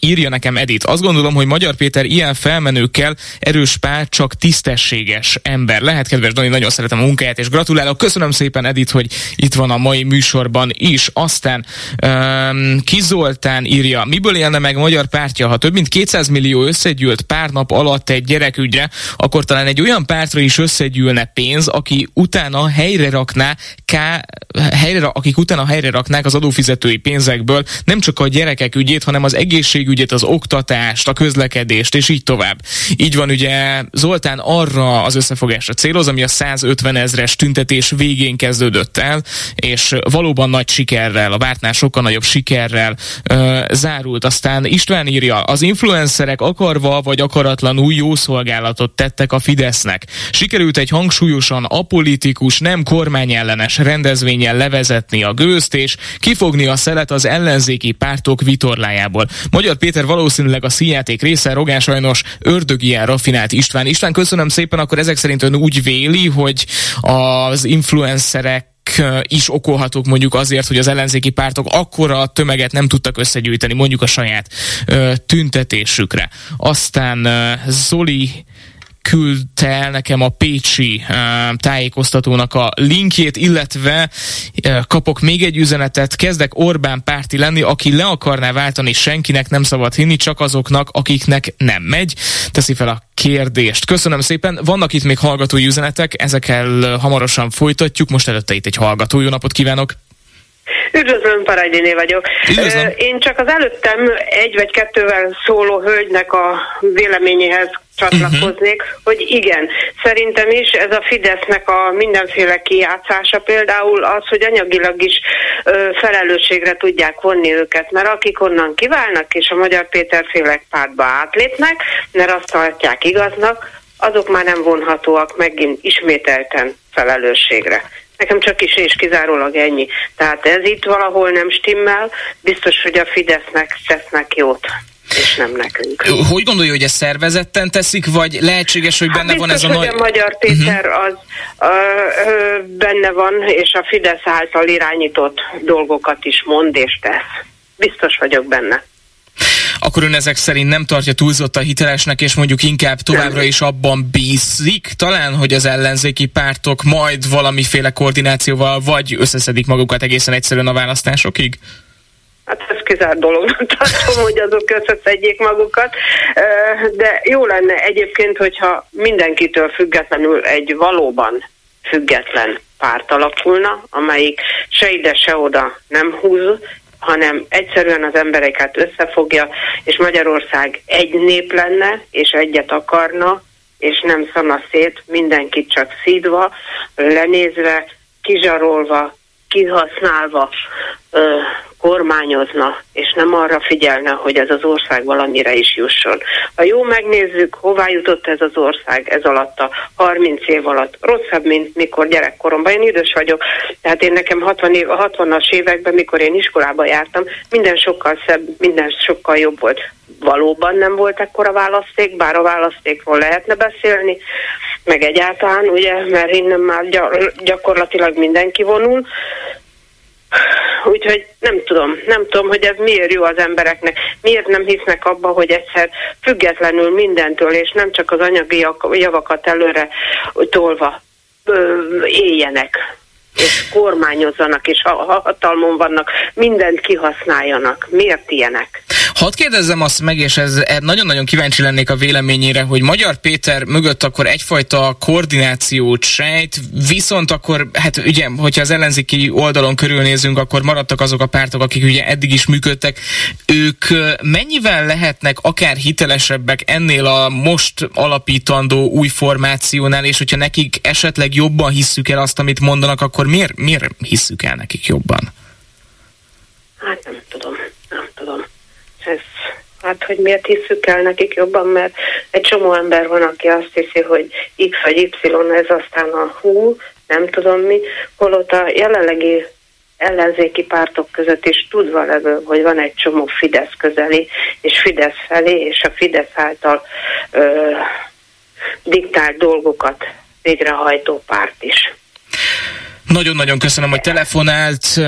írja nekem Edit. Azt gondolom, hogy Magyar Péter ilyen felmenőkkel erős pár, csak tisztességes ember. Lehet, kedves Dani, nagyon szeretem a munkáját, és gratulálok. Köszönöm szépen, Edit, hogy itt van a mai műsorban is. Aztán um, Kizoltán írja, miből élne meg Magyar Pártja, ha több mint 200 millió összegyűlt pár nap alatt egy gyerekügyre, akkor talán egy olyan pártra is összegyűlne pénz, aki utána helyre rakná, ká, helyre, akik utána helyre raknák az adófizetői pénzekből nem csak a gyerekek ügyét, hanem az egészségügy egészségügyet, az oktatást, a közlekedést, és így tovább. Így van ugye Zoltán arra az összefogásra céloz, ami a 150 ezres tüntetés végén kezdődött el, és valóban nagy sikerrel, a vártnál sokkal nagyobb sikerrel ö, zárult. Aztán István írja, az influencerek akarva vagy akaratlanul jó szolgálatot tettek a Fidesznek. Sikerült egy hangsúlyosan apolitikus, nem kormányellenes rendezvényen levezetni a gőzt, és kifogni a szelet az ellenzéki pártok vitorlájából. Magyar Péter valószínűleg a színjáték része, Rogán sajnos ördögien rafinált István. István, köszönöm szépen, akkor ezek szerint ön úgy véli, hogy az influencerek is okolhatók mondjuk azért, hogy az ellenzéki pártok akkora tömeget nem tudtak összegyűjteni mondjuk a saját ö, tüntetésükre. Aztán ö, Zoli küldte el nekem a Pécsi uh, tájékoztatónak a linkjét, illetve uh, kapok még egy üzenetet, kezdek Orbán párti lenni, aki le akarná váltani, senkinek nem szabad hinni, csak azoknak, akiknek nem megy. Teszi fel a kérdést. Köszönöm szépen. Vannak itt még hallgatói üzenetek, ezekkel hamarosan folytatjuk. Most előtte itt egy hallgató. Jó napot kívánok! Üdvözlöm, Parajdiné vagyok. Üdvözlöm. Én csak az előttem egy vagy kettővel szóló hölgynek a véleményéhez csatlakoznék, uh-huh. hogy igen, szerintem is ez a Fidesznek a mindenféle kijátszása például az, hogy anyagilag is ö, felelősségre tudják vonni őket, mert akik onnan kiválnak és a Magyar Péter félek pártba átlépnek, mert azt tartják igaznak, azok már nem vonhatóak megint ismételten felelősségre. Nekem csak is és kizárólag ennyi. Tehát ez itt valahol nem stimmel, biztos, hogy a Fidesznek tesznek jót és nem nekünk. Hogy gondolja, hogy ez szervezetten teszik, vagy lehetséges, hogy benne hát van ez a nagy... a Magyar Péter uh-huh. az ö, ö, benne van, és a Fidesz által irányított dolgokat is mond és tesz. Biztos vagyok benne. Akkor ön ezek szerint nem tartja túlzottan hitelesnek, és mondjuk inkább továbbra is abban bízik, talán, hogy az ellenzéki pártok majd valamiféle koordinációval vagy összeszedik magukat egészen egyszerűen a választásokig? Hát ez kizárt dolognak tartom, hogy azok összeszedjék magukat, de jó lenne egyébként, hogyha mindenkitől függetlenül egy valóban független párt alakulna, amelyik se ide, se oda nem húz, hanem egyszerűen az embereket összefogja, és Magyarország egy nép lenne, és egyet akarna, és nem szana szét, mindenkit csak szídva, lenézve, kizsarolva, kihasználva kormányozna, és nem arra figyelne, hogy ez az ország valamire is jusson. Ha jó megnézzük, hová jutott ez az ország ez alatt a 30 év alatt, rosszabb, mint mikor gyerekkoromban. Én idős vagyok, tehát én nekem 60 év, a 60-as években, mikor én iskolába jártam, minden sokkal szebb, minden sokkal jobb volt. Valóban nem volt ekkora választék, bár a választékról lehetne beszélni, meg egyáltalán, ugye, mert innen már gyakorlatilag mindenki vonul, Úgyhogy nem tudom, nem tudom, hogy ez miért jó az embereknek, miért nem hisznek abba, hogy egyszer függetlenül mindentől, és nem csak az anyagi javakat előre tolva éljenek és kormányozzanak, és ha hatalmon vannak, mindent kihasználjanak. Miért ilyenek? Hadd kérdezzem azt meg, és ez nagyon-nagyon kíváncsi lennék a véleményére, hogy Magyar Péter mögött akkor egyfajta koordinációt sejt, viszont akkor, hát ugye, hogyha az ellenzéki oldalon körülnézünk, akkor maradtak azok a pártok, akik ugye eddig is működtek. Ők mennyivel lehetnek akár hitelesebbek ennél a most alapítandó új formációnál, és hogyha nekik esetleg jobban hisszük el azt, amit mondanak, akkor miért, miért hisszük el nekik jobban? Hát nem tudom, nem tudom ez, hát hogy miért hiszük el nekik jobban, mert egy csomó ember van, aki azt hiszi, hogy X vagy Y, ez aztán a hú, nem tudom mi, holott a jelenlegi ellenzéki pártok között is tudva levő, hogy van egy csomó Fidesz közeli, és Fidesz felé, és a Fidesz által ö, diktált dolgokat végrehajtó párt is. Nagyon-nagyon köszönöm, hogy telefonált,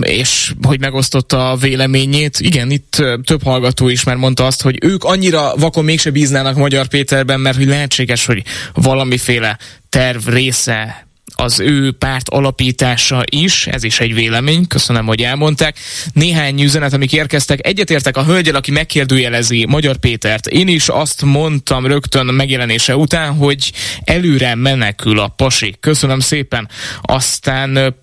és hogy megosztotta a véleményét. Igen, itt több hallgató is már mondta azt, hogy ők annyira vakon mégse bíznának Magyar Péterben, mert hogy lehetséges, hogy valamiféle terv része az ő párt alapítása is, ez is egy vélemény, köszönöm, hogy elmondták. Néhány üzenet, amik érkeztek, egyetértek a hölgyel, aki megkérdőjelezi Magyar Pétert. Én is azt mondtam rögtön megjelenése után, hogy előre menekül a pasi. Köszönöm szépen. Aztán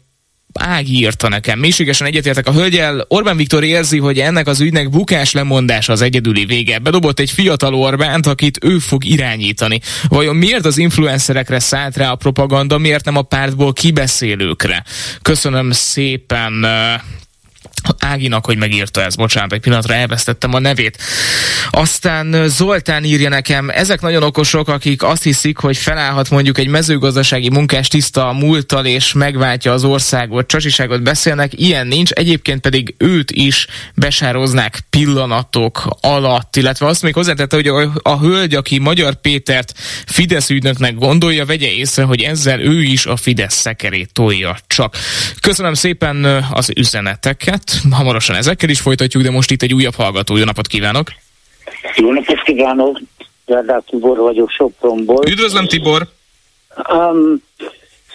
Ági írta nekem. Mélységesen egyetértek a hölgyel. Orbán Viktor érzi, hogy ennek az ügynek bukás lemondása az egyedüli vége. Bedobott egy fiatal Orbánt, akit ő fog irányítani. Vajon miért az influencerekre szállt rá a propaganda, miért nem a pártból kibeszélőkre? Köszönöm szépen Áginak, hogy megírta ezt, bocsánat, egy pillanatra elvesztettem a nevét. Aztán Zoltán írja nekem, ezek nagyon okosok, akik azt hiszik, hogy felállhat mondjuk egy mezőgazdasági munkás tiszta a múlttal, és megváltja az országot, csasiságot beszélnek, ilyen nincs, egyébként pedig őt is besároznák pillanatok alatt, illetve azt még hozzátette, hogy a, a hölgy, aki Magyar Pétert Fidesz ügynöknek gondolja, vegye észre, hogy ezzel ő is a Fidesz szekerét tolja csak. Köszönöm szépen az üzeneteket, hamarosan ezekkel is folytatjuk, de most itt egy újabb hallgató. Jó napot kívánok! Jó napot kívánok! Járdák Tibor vagyok Sopronból. Üdvözlöm Tibor! Um,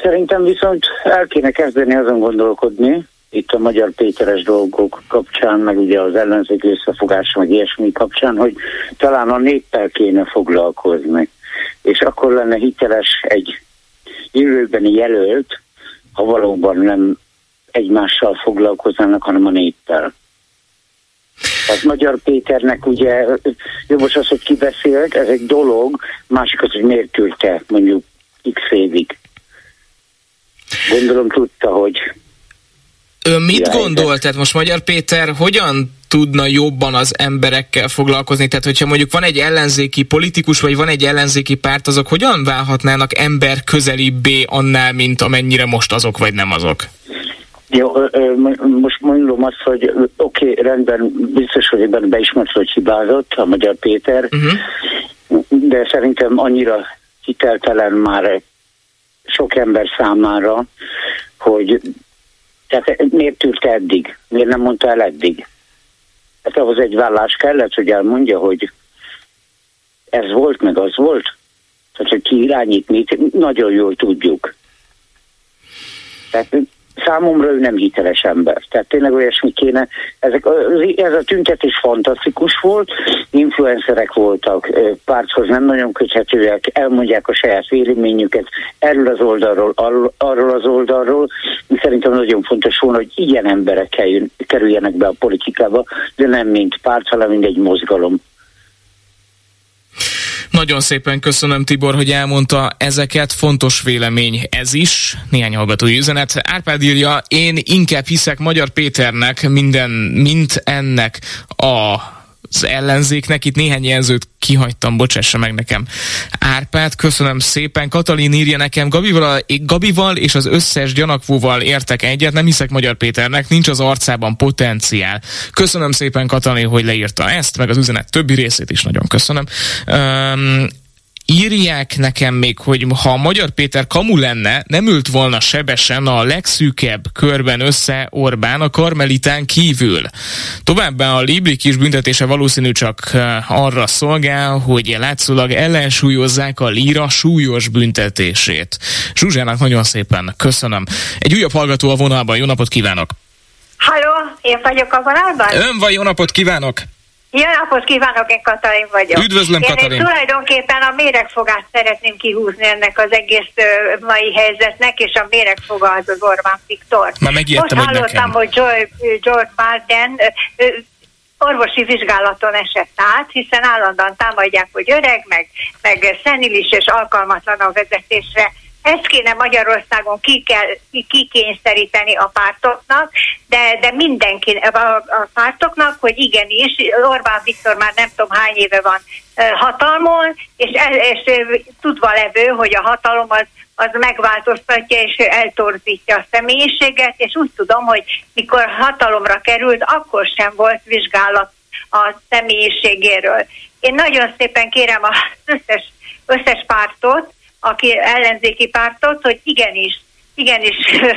szerintem viszont el kéne kezdeni azon gondolkodni, itt a Magyar Péteres dolgok kapcsán, meg ugye az ellenzék összefogása, meg ilyesmi kapcsán, hogy talán a néppel kéne foglalkozni. És akkor lenne hiteles egy jövőbeni jelölt, ha valóban nem egymással foglalkoznának, hanem a néppel. Az Magyar Péternek ugye jogos az, hogy kibeszélt, ez egy dolog, másik az, hogy miért küldte mondjuk x évig. Gondolom tudta, hogy Ön mit gondol, tehát most Magyar Péter hogyan tudna jobban az emberekkel foglalkozni? Tehát, hogyha mondjuk van egy ellenzéki politikus, vagy van egy ellenzéki párt, azok hogyan válhatnának ember közelibbé annál, mint amennyire most azok, vagy nem azok? Jó, most mondom azt, hogy oké, okay, rendben, biztos, hogy ebben beismert, hogy hibázott a Magyar Péter, uh-huh. de szerintem annyira hiteltelen már sok ember számára, hogy tehát miért tűrt eddig? Miért nem mondta el eddig? Hát ahhoz egy vállás kellett, hogy elmondja, hogy ez volt, meg az volt. Tehát, hogy ki irányít mit, nagyon jól tudjuk. Tehát számomra ő nem hiteles ember. Tehát tényleg olyasmi kéne, ezek, ez a tüntetés fantasztikus volt, influencerek voltak, párthoz nem nagyon köthetőek, elmondják a saját véleményüket erről az oldalról, arról az oldalról. Szerintem nagyon fontos volna, hogy ilyen emberek kerüljenek be a politikába, de nem mint párt, hanem mint egy mozgalom. Nagyon szépen köszönöm Tibor, hogy elmondta ezeket. Fontos vélemény ez is. Néhány hallgatói üzenet. Árpád írja, én inkább hiszek Magyar Péternek minden, mint ennek a az ellenzéknek. Itt néhány jelzőt kihagytam, bocsássa meg nekem. Árpád, köszönöm szépen. Katalin írja nekem, Gabival, Gabival és az összes gyanakvóval értek egyet, nem hiszek Magyar Péternek, nincs az arcában potenciál. Köszönöm szépen Katalin, hogy leírta ezt, meg az üzenet többi részét is nagyon köszönöm. Um, írják nekem még, hogy ha a Magyar Péter kamu lenne, nem ült volna sebesen a legszűkebb körben össze Orbán a karmelitán kívül. Továbbá a Libri kis büntetése valószínű csak eh, arra szolgál, hogy látszólag ellensúlyozzák a Lira súlyos büntetését. Zsuzsának nagyon szépen köszönöm. Egy újabb hallgató a vonalban, jó napot kívánok! Halló, én vagyok a vonalban? Ön van, jó napot kívánok! Jó napot kívánok, én Katalin vagyok. Üdvözlöm, én Katalin. Én tulajdonképpen a méregfogát szeretném kihúzni ennek az egész mai helyzetnek, és a méregfoga az az Orbán Viktor. Már megijedtem, Most hogy hallottam, nekem. hogy George, George uh, orvosi vizsgálaton esett át, hiszen állandóan támadják, hogy öreg, meg, meg szenilis és alkalmatlan a vezetésre. Ezt kéne Magyarországon ki kell, ki, kikényszeríteni a pártoknak, de, de mindenki a, a pártoknak, hogy igenis, Orbán Viktor már nem tudom hány éve van hatalmon, és, el, és tudva levő, hogy a hatalom az, az megváltoztatja és eltorzítja a személyiséget, és úgy tudom, hogy mikor hatalomra került, akkor sem volt vizsgálat a személyiségéről. Én nagyon szépen kérem az összes, összes pártot, aki ellenzéki pártot, hogy igenis, igenis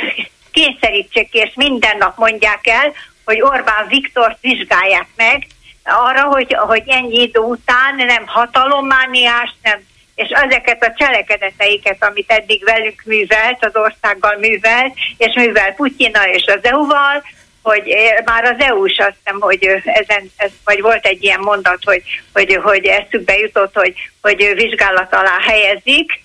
kényszerítsék és minden nap mondják el, hogy Orbán Viktor vizsgálják meg arra, hogy, hogy ennyi idő után nem hatalommániás, nem, és ezeket a cselekedeteiket, amit eddig velük művelt, az országgal művelt, és művel Putyina és az EU-val, hogy már az EU is azt hiszem, hogy ezen, ez, vagy volt egy ilyen mondat, hogy, hogy, hogy eszükbe jutott, hogy, hogy vizsgálat alá helyezik,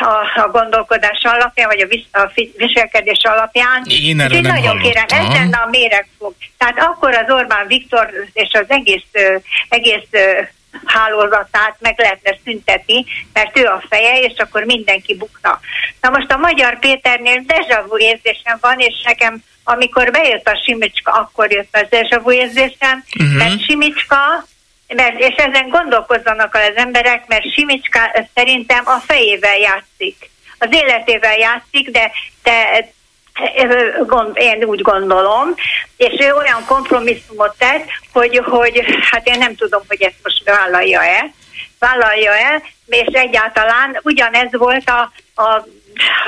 a, a gondolkodás alapján, vagy a, vis, a viselkedés alapján. Én erről nem nagyon kérem, ez hallottam. lenne a méregfog. Tehát akkor az Orbán Viktor és az egész, egész hálózatát meg lehetne szüntetni, mert ő a feje, és akkor mindenki bukna. Na most a Magyar Péternél deja vu érzésem van, és nekem amikor bejött a Simicska, akkor jött az deja vu érzésem, Mhm. mert Simicska mert, és ezen gondolkozzanak az emberek, mert Simicska szerintem a fejével játszik. Az életével játszik, de, de én úgy gondolom, és ő olyan kompromisszumot tett, hogy, hogy hát én nem tudom, hogy ezt most vállalja-e, vállalja-e, és egyáltalán ugyanez volt a, a,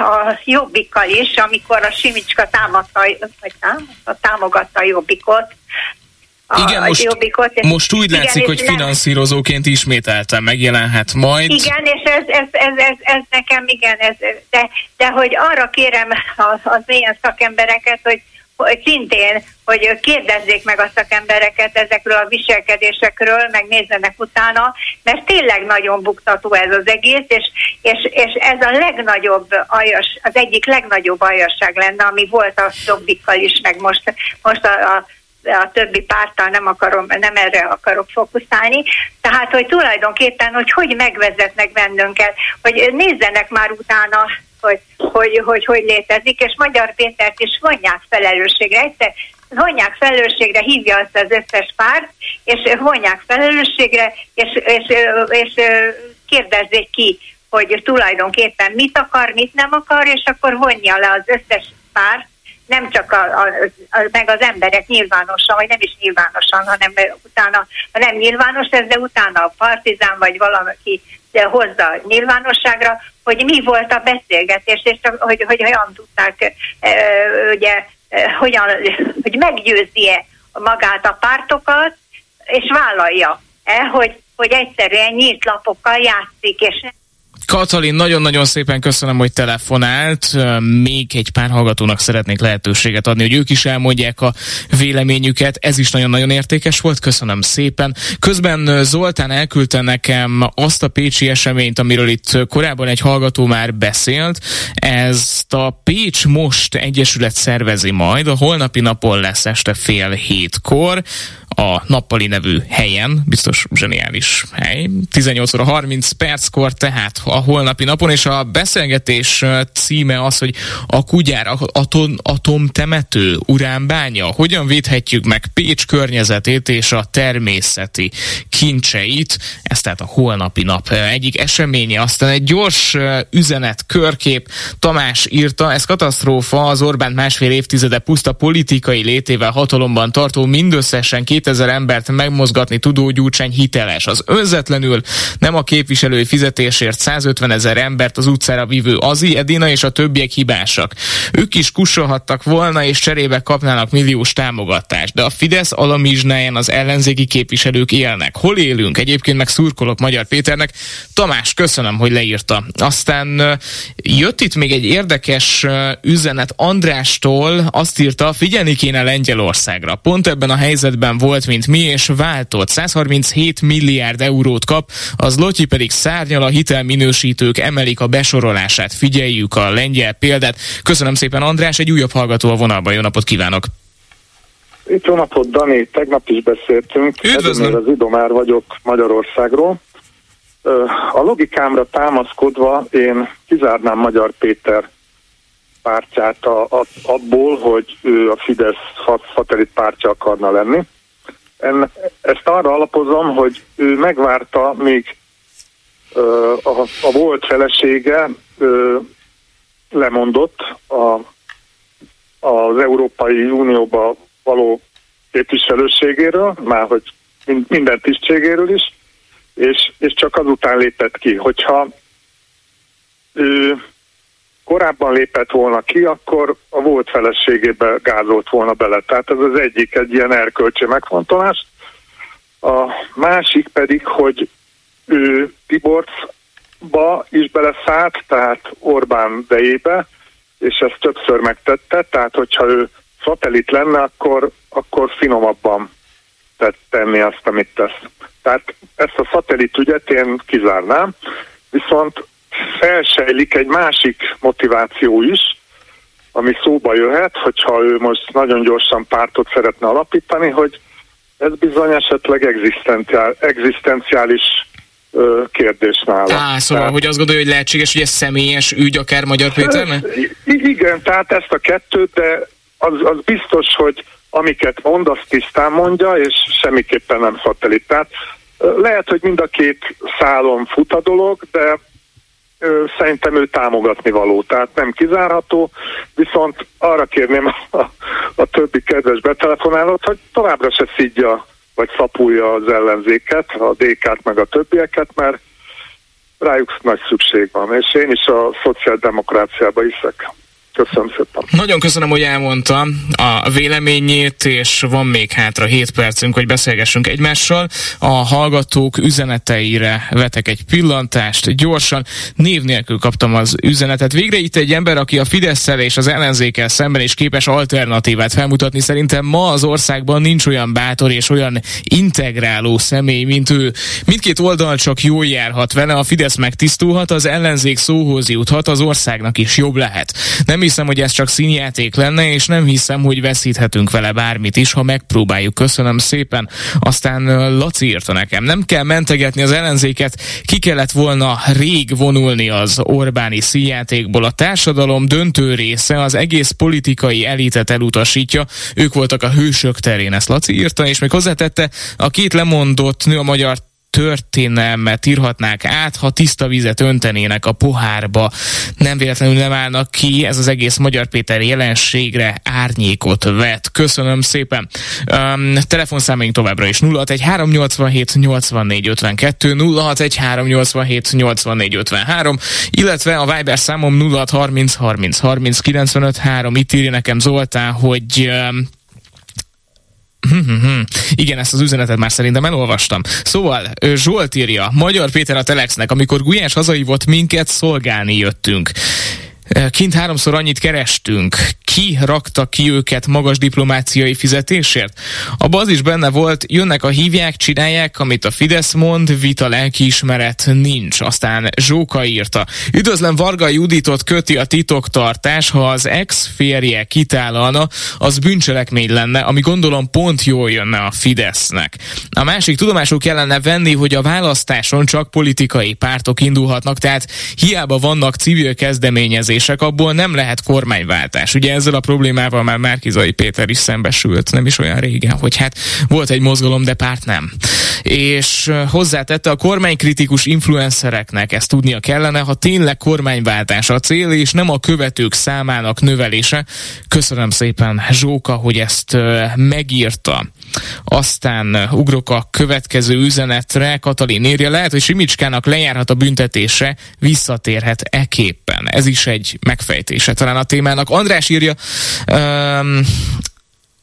a jobbikkal is, amikor a Simicska támadta, vagy támadta, támogatta a jobbikot, a, Igen, a most, jobbikot. most úgy igen, látszik, hogy finanszírozóként ismételten megjelenhet majd. Igen, és ez, ez, ez, ez, ez nekem igen, ez, de, de hogy arra kérem az, az ilyen szakembereket, hogy, hogy szintén, hogy kérdezzék meg a szakembereket ezekről a viselkedésekről, meg nézzenek utána, mert tényleg nagyon buktató ez az egész, és, és, és ez a legnagyobb aljas, az egyik legnagyobb aljasság lenne, ami volt a jobbikkal is, meg most, most a, a a többi párttal nem akarom, nem erre akarok fókuszálni. Tehát, hogy tulajdonképpen, hogy hogy megvezetnek bennünket, hogy nézzenek már utána, hogy hogy, hogy, hogy létezik, és Magyar Pétert is vonják felelősségre. Egyszer vonják felelősségre, hívja azt az összes párt, és vonják felelősségre, és, és, és kérdezzék ki, hogy tulajdonképpen mit akar, mit nem akar, és akkor vonja le az összes párt, nem csak a, a, a, meg az emberek nyilvánosan, vagy nem is nyilvánosan, hanem utána, ha nem nyilvános ez, de utána a partizán, vagy valaki hozza nyilvánosságra, hogy mi volt a beszélgetés, és hogy, hogy hogyan tudták, e, ugye, e, hogyan, hogy meggyőzi-e magát a pártokat, és vállalja el, hogy, hogy egyszerűen nyílt lapokkal játszik, és Katalin, nagyon-nagyon szépen köszönöm, hogy telefonált. Még egy pár hallgatónak szeretnék lehetőséget adni, hogy ők is elmondják a véleményüket. Ez is nagyon-nagyon értékes volt. Köszönöm szépen. Közben Zoltán elküldte nekem azt a pécsi eseményt, amiről itt korábban egy hallgató már beszélt. Ezt a Pécs Most Egyesület szervezi majd. A holnapi napon lesz este fél hétkor a Nappali nevű helyen, biztos zseniális hely, 18 óra 30 perckor, tehát a holnapi napon, és a beszélgetés címe az, hogy a kugyár, atom, atomtemető, uránbánya, hogyan védhetjük meg Pécs környezetét és a természeti kincseit, ez tehát a holnapi nap egyik eseménye, aztán egy gyors üzenet, körkép, Tamás írta, ez katasztrófa, az Orbán másfél évtizede puszta politikai létével hatalomban tartó mindösszesen 2000 embert megmozgatni tudó gyurcsány hiteles. Az önzetlenül nem a képviselői fizetésért 150 ezer embert az utcára vívő Azi, Edina és a többiek hibásak. Ők is kussolhattak volna és cserébe kapnának milliós támogatást, de a Fidesz alamizsnáján az ellenzéki képviselők élnek. Hol élünk? Egyébként meg szurkolok Magyar Péternek. Tamás, köszönöm, hogy leírta. Aztán jött itt még egy érdekes üzenet Andrástól, azt írta, figyelni kéne Lengyelországra. Pont ebben a helyzetben volt, mint mi, és váltott. 137 milliárd eurót kap, az Lotyi pedig szárnyal a hitelminősítők emelik a besorolását. Figyeljük a lengyel példát. Köszönöm szépen, András, egy újabb hallgató a vonalban. Jó napot kívánok! Itt jó napot, Dani, tegnap is beszéltünk. Üdvözlöm! az Idomár vagyok Magyarországról. A logikámra támaszkodva én kizárnám Magyar Péter pártját a, a, abból, hogy ő a Fidesz szatellit pártja akarna lenni. En, ezt arra alapozom, hogy ő megvárta, míg a, a volt felesége lemondott a, az Európai Unióba való képviselőségéről, már hogy minden tisztségéről is, és, és csak azután lépett ki. Hogyha ő korábban lépett volna ki, akkor a volt feleségébe gázolt volna bele. Tehát ez az egyik egy ilyen erkölcsi megfontolás. A másik pedig, hogy ő Tiborcba is beleszállt, tehát Orbán dejébe, és ezt többször megtette, tehát hogyha ő szatellit lenne, akkor, akkor finomabban tett tenni azt, amit tesz. Tehát ezt a szatellit ügyet én kizárnám, viszont felsejlik egy másik motiváció is, ami szóba jöhet, hogyha ő most nagyon gyorsan pártot szeretne alapítani, hogy ez bizony esetleg egzisztenciál, egzisztenciális kérdés nála. Á, szóval, tehát, hogy azt gondolja, hogy lehetséges, hogy ez személyes ügy akár Magyar Péternek? Igen, tehát ezt a kettőt, de az, az biztos, hogy amiket mond, azt tisztán mondja, és semmiképpen nem szatellit. Tehát lehet, hogy mind a két szálon fut a dolog, de szerintem ő támogatni való, tehát nem kizárható, viszont arra kérném a, a többi kedves betelefonálót, hogy továbbra se szidja vagy szapulja az ellenzéket, a DK-t meg a többieket, mert rájuk nagy szükség van, és én is a szociáldemokráciába hiszek. Köszönöm szépen. Nagyon köszönöm, hogy elmondta a véleményét, és van még hátra 7 percünk, hogy beszélgessünk egymással. A hallgatók üzeneteire vetek egy pillantást gyorsan. Név nélkül kaptam az üzenetet. Végre itt egy ember, aki a fidesz és az ellenzékkel szemben is képes alternatívát felmutatni. Szerintem ma az országban nincs olyan bátor és olyan integráló személy, mint ő. Mindkét oldal csak jól járhat vele, a Fidesz megtisztulhat, az ellenzék szóhoz juthat, az országnak is jobb lehet. Nem hiszem, hogy ez csak színjáték lenne, és nem hiszem, hogy veszíthetünk vele bármit is, ha megpróbáljuk. Köszönöm szépen. Aztán Laci írta nekem. Nem kell mentegetni az ellenzéket, ki kellett volna rég vonulni az Orbáni színjátékból. A társadalom döntő része az egész politikai elitet elutasítja. Ők voltak a hősök terén, ezt Laci írta, és még hozzátette, a két lemondott nő a magyar történelmet írhatnák át, ha tiszta vizet öntenének a pohárba. Nem véletlenül nem állnak ki, ez az egész Magyar Péter jelenségre árnyékot vet. Köszönöm szépen. Um, telefonszámaink továbbra is 061 387 84 52, 061 387 84 53, illetve a Viber számom 0630 30 30 95 3. Itt írja nekem Zoltán, hogy um, Igen, ezt az üzenetet már szerintem elolvastam. Szóval Zsolt írja, Magyar Péter a Telexnek, amikor Gulyás hazahívott minket, szolgálni jöttünk. Kint háromszor annyit kerestünk. Ki rakta ki őket magas diplomáciai fizetésért? Abban az is benne volt, jönnek a hívják, csinálják, amit a Fidesz mond, vita lelkiismeret nincs. Aztán Zsóka írta. Üdvözlöm Varga Juditot köti a titoktartás, ha az ex-férje kitállalna, az bűncselekmény lenne, ami gondolom pont jól jönne a Fidesznek. A másik tudomásul kellene venni, hogy a választáson csak politikai pártok indulhatnak, tehát hiába vannak civil kezdeményezések, döntések, abból nem lehet kormányváltás. Ugye ezzel a problémával már Márkizai Péter is szembesült, nem is olyan régen, hogy hát volt egy mozgalom, de párt nem. És hozzátette a kormánykritikus influencereknek ezt tudnia kellene, ha tényleg kormányváltás a cél, és nem a követők számának növelése. Köszönöm szépen Zsóka, hogy ezt megírta. Aztán ugrok a következő üzenetre. Katalin írja, lehet, hogy Simicskának lejárhat a büntetése, visszatérhet eképpen. Ez is egy megfejtése talán a témának. András írja, um,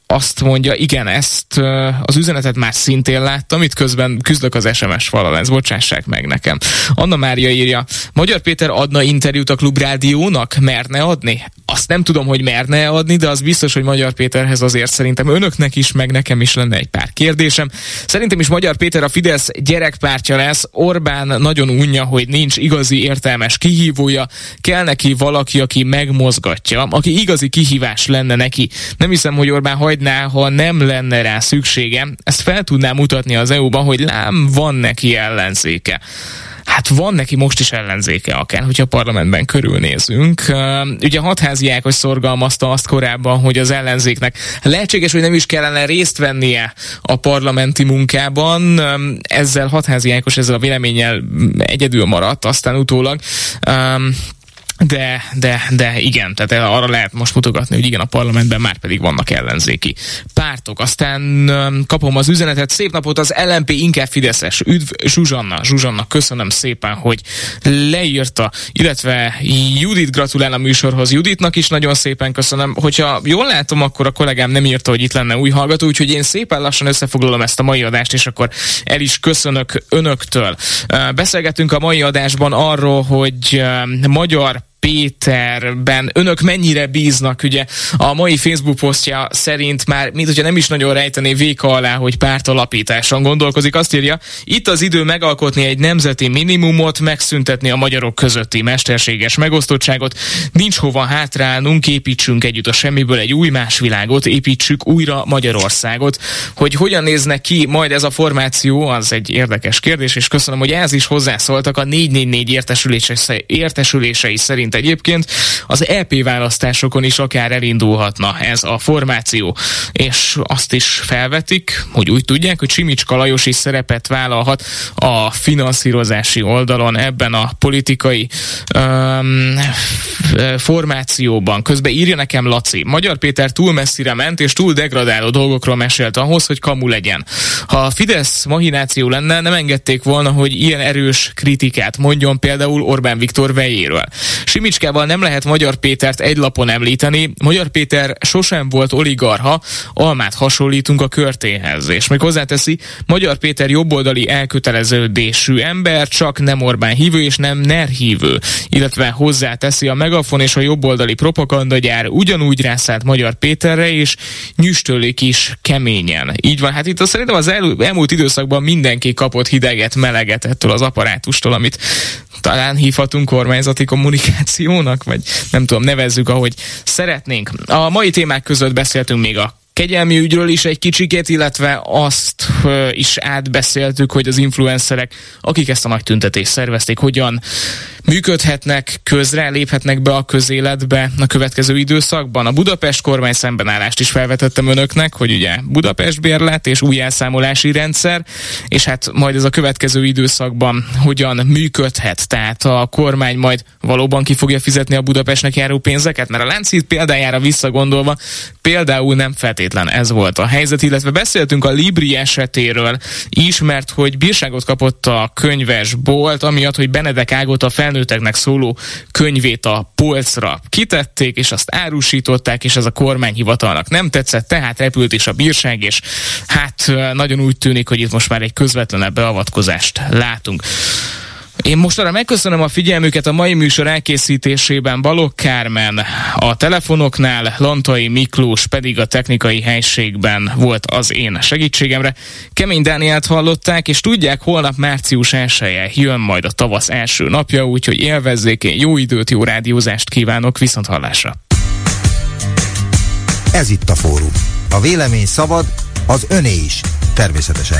azt mondja, igen, ezt az üzenetet már szintén láttam, itt közben küzdök az SMS falal, ez bocsássák meg nekem. Anna Mária írja, Magyar Péter adna interjút a Klubrádiónak? Merne adni? Azt nem tudom, hogy merne adni, de az biztos, hogy Magyar Péterhez azért szerintem önöknek is, meg nekem is lenne egy pár kérdésem. Szerintem is Magyar Péter a Fidesz gyerekpártja lesz. Orbán nagyon unja, hogy nincs igazi értelmes kihívója. Kell neki valaki, aki megmozgatja, aki igazi kihívás lenne neki. Nem hiszem, hogy Orbán hagy hagyná, ha nem lenne rá szüksége. Ezt fel tudná mutatni az EU-ban, hogy lám van neki ellenzéke. Hát van neki most is ellenzéke akár, hogyha a parlamentben körülnézünk. Ugye hatházi Ákos szorgalmazta azt korábban, hogy az ellenzéknek lehetséges, hogy nem is kellene részt vennie a parlamenti munkában. Ezzel hatházi Ákos ezzel a véleménnyel egyedül maradt, aztán utólag de, de, de igen, tehát arra lehet most mutogatni, hogy igen, a parlamentben már pedig vannak ellenzéki pártok. Aztán kapom az üzenetet, szép napot az LMP inkább Fideszes. Üdv Zsuzsanna, Zsuzsanna, köszönöm szépen, hogy leírta, illetve Judit gratulál a műsorhoz. Juditnak is nagyon szépen köszönöm. Hogyha jól látom, akkor a kollégám nem írta, hogy itt lenne új hallgató, úgyhogy én szépen lassan összefoglalom ezt a mai adást, és akkor el is köszönök önöktől. Beszélgetünk a mai adásban arról, hogy magyar Péterben. Önök mennyire bíznak, ugye a mai Facebook posztja szerint már, mint hogyha nem is nagyon rejtené véka alá, hogy pártalapításon gondolkozik, azt írja, itt az idő megalkotni egy nemzeti minimumot, megszüntetni a magyarok közötti mesterséges megosztottságot, nincs hova hátrálnunk, építsünk együtt a semmiből egy új más világot, építsük újra Magyarországot. Hogy hogyan néznek ki majd ez a formáció, az egy érdekes kérdés, és köszönöm, hogy ez is hozzászóltak a 444 értesülései, értesülései szerint egyébként az EP választásokon is akár elindulhatna ez a formáció. És azt is felvetik, hogy úgy tudják, hogy Simicska Lajos is szerepet vállalhat a finanszírozási oldalon ebben a politikai um, formációban. Közben írja nekem Laci, Magyar Péter túl messzire ment és túl degradáló dolgokról mesélt ahhoz, hogy kamu legyen. Ha a Fidesz mahináció lenne, nem engedték volna, hogy ilyen erős kritikát mondjon például Orbán Viktor vejéről. Simicskával nem lehet Magyar Pétert egy lapon említeni. Magyar Péter sosem volt oligarha, almát hasonlítunk a körtéhez. És még hozzáteszi, Magyar Péter jobboldali elköteleződésű ember, csak nem Orbán hívő és nem NER hívő. Illetve hozzáteszi a Megafon és a jobboldali propagandagyár ugyanúgy rászállt Magyar Péterre, és nyüstölik is keményen. Így van, hát itt azt szerintem az el, elmúlt időszakban mindenki kapott hideget, meleget ettől az apparátustól, amit talán hívhatunk kormányzati kommunikációnak, vagy nem tudom, nevezzük, ahogy szeretnénk. A mai témák között beszéltünk még a kegyelmi ügyről is egy kicsikét, illetve azt is átbeszéltük, hogy az influencerek, akik ezt a nagy tüntetést szervezték, hogyan működhetnek közre, léphetnek be a közéletbe a következő időszakban. A Budapest kormány szembenállást is felvetettem önöknek, hogy ugye Budapest bérlet és új elszámolási rendszer, és hát majd ez a következő időszakban hogyan működhet. Tehát a kormány majd valóban ki fogja fizetni a Budapestnek járó pénzeket, mert a Láncít példájára visszagondolva például nem feltétlen ez volt a helyzet, illetve beszéltünk a Libri esetéről is, mert hogy bírságot kapott a könyvesbolt, amiatt, hogy Benedek Ágot a fel felnőtteknek szóló könyvét a polcra kitették, és azt árusították, és ez a kormányhivatalnak nem tetszett, tehát repült is a bírság, és hát nagyon úgy tűnik, hogy itt most már egy közvetlenebb beavatkozást látunk. Én most arra megköszönöm a figyelmüket a mai műsor elkészítésében Balok Kármen, a telefonoknál Lantai Miklós pedig a technikai helységben volt az én segítségemre. Kemény Dánielt hallották, és tudják, holnap március 1 -e jön majd a tavasz első napja, úgyhogy élvezzék, én jó időt, jó rádiózást kívánok, viszont hallásra. Ez itt a fórum. A vélemény szabad, az öné is, természetesen.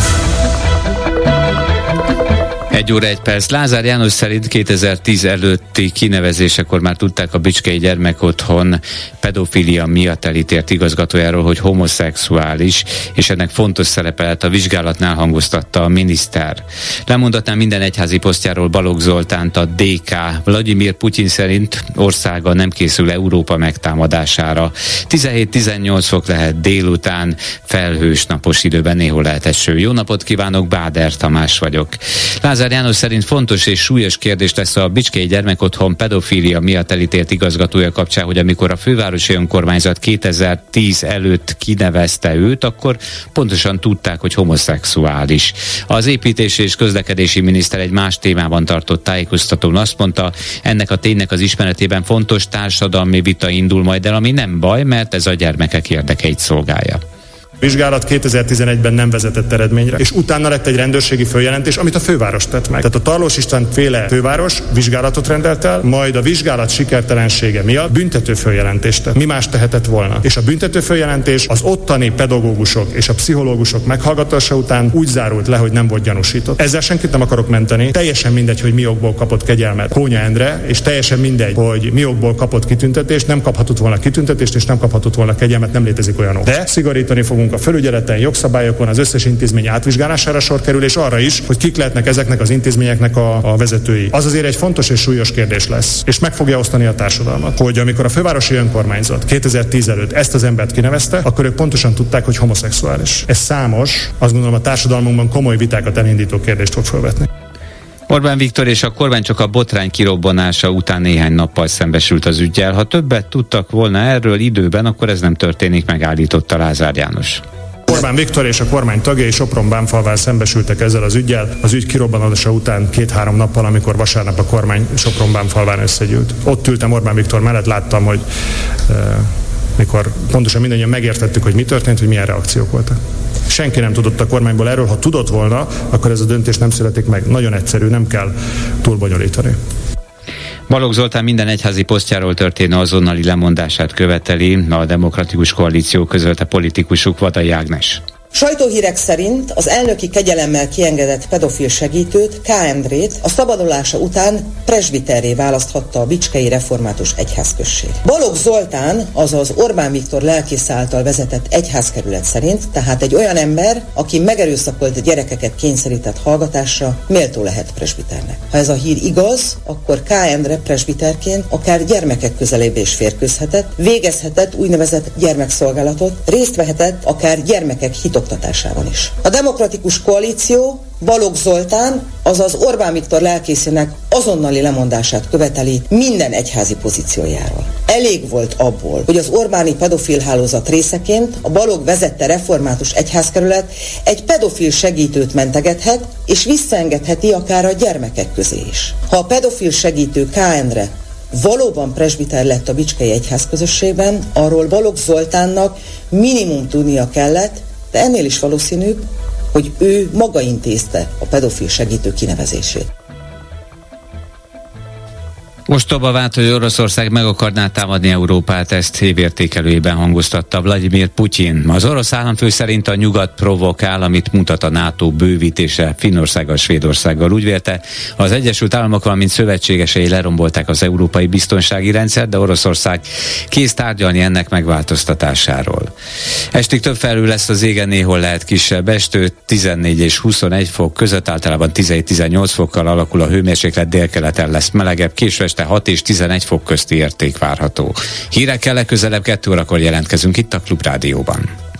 Egy óra, egy perc. Lázár János szerint 2010 előtti kinevezésekor már tudták a Bicskei Gyermekotthon pedofilia miatt elítélt igazgatójáról, hogy homoszexuális, és ennek fontos szerepe lett a vizsgálatnál hangoztatta a miniszter. Lemondatnám minden egyházi posztjáról Balogh Zoltánt a DK. Vladimir Putyin szerint országa nem készül Európa megtámadására. 17-18 fok lehet délután, felhős napos időben néhol lehet eső. Jó napot kívánok, Báder Tamás vagyok. Lázár Lázár János szerint fontos és súlyos kérdés lesz a Bicskei Gyermekotthon pedofília miatt elítélt igazgatója kapcsán, hogy amikor a fővárosi önkormányzat 2010 előtt kinevezte őt, akkor pontosan tudták, hogy homoszexuális. Az építési és közlekedési miniszter egy más témában tartott tájékoztatón azt mondta, ennek a ténynek az ismeretében fontos társadalmi vita indul majd el, ami nem baj, mert ez a gyermekek érdekeit szolgálja vizsgálat 2011-ben nem vezetett eredményre, és utána lett egy rendőrségi följelentés, amit a főváros tett meg. Tehát a Tarlós István féle főváros vizsgálatot rendelt el, majd a vizsgálat sikertelensége miatt büntető följelentést tett. Mi más tehetett volna? És a büntető följelentés az ottani pedagógusok és a pszichológusok meghallgatása után úgy zárult le, hogy nem volt gyanúsított. Ezzel senkit nem akarok menteni. Teljesen mindegy, hogy mi okból kapott kegyelmet Kónya Endre, és teljesen mindegy, hogy mi okból kapott kitüntetést, nem kaphatott volna kitüntetést, és nem kaphatott volna kegyelmet, nem létezik olyan ok. De szigorítani fogunk a felügyeleten, jogszabályokon, az összes intézmény átvizsgálására sor kerül, és arra is, hogy kik lehetnek ezeknek az intézményeknek a, a vezetői. Az azért egy fontos és súlyos kérdés lesz, és meg fogja osztani a társadalmat, hogy amikor a fővárosi önkormányzat 2010 előtt ezt az embert kinevezte, akkor ők pontosan tudták, hogy homoszexuális. Ez számos, azt gondolom a társadalmunkban komoly vitákat elindító kérdést fog felvetni. Orbán Viktor és a kormány csak a botrány kirobbanása után néhány nappal szembesült az ügyel. Ha többet tudtak volna erről időben, akkor ez nem történik, megállította Lázár János. Orbán Viktor és a kormány tagjai Sopron Bánfalván szembesültek ezzel az ügyel. Az ügy kirobbanása után két-három nappal, amikor vasárnap a kormány Sopron Bánfalván összegyűlt. Ott ültem Orbán Viktor mellett, láttam, hogy uh, mikor pontosan mindannyian megértettük, hogy mi történt, hogy milyen reakciók voltak. Senki nem tudott a kormányból erről, ha tudott volna, akkor ez a döntés nem születik meg. Nagyon egyszerű, nem kell túlbonyolítani. Balogh Zoltán minden egyházi posztjáról történő azonnali lemondását követeli, a Demokratikus Koalíció közölte politikusuk Vadai Ágnes. Sajtóhírek szerint az elnöki kegyelemmel kiengedett pedofil segítőt, K. Endrét a szabadulása után presbiterré választhatta a Bicskei Református Egyházközség. Balogh Zoltán, azaz Orbán Viktor lelkész által vezetett egyházkerület szerint, tehát egy olyan ember, aki megerőszakolt gyerekeket kényszerített hallgatásra, méltó lehet presbiternek. Ha ez a hír igaz, akkor K. Endre presbiterként akár gyermekek közelébe is férkőzhetett, végezhetett úgynevezett gyermekszolgálatot, részt vehetett akár gyermekek hitok oktatásában is. A demokratikus koalíció Balogh Zoltán, azaz Orbán Viktor lelkészének azonnali lemondását követeli minden egyházi pozíciójáról. Elég volt abból, hogy az Orbáni pedofil hálózat részeként a Balogh vezette református egyházkerület egy pedofil segítőt mentegethet, és visszaengedheti akár a gyermekek közé is. Ha a pedofil segítő KN-re valóban presbiter lett a Bicskei Egyházközösségben, arról Balogh Zoltánnak minimum tudnia kellett, de ennél is valószínűbb, hogy ő maga intézte a pedofil segítő kinevezését. Ostoba vált, hogy Oroszország meg akarná támadni Európát, ezt évértékelőjében hangoztatta Vladimir Putyin. Az orosz államfő szerint a nyugat provokál, amit mutat a NATO bővítése Finnországgal, Svédországgal. Úgy vélte, az Egyesült Államok, valamint szövetségesei lerombolták az európai biztonsági rendszer, de Oroszország kész tárgyalni ennek megváltoztatásáról. Estig több felül lesz az égen, néhol lehet kisebb estő, 14 és 21 fok között, általában 17-18 fokkal alakul a hőmérséklet, délkeleten lesz melegebb, késő este 6 és 11 fok közti érték várható. Hírekkel legközelebb 2 órakor jelentkezünk itt a Klubrádióban.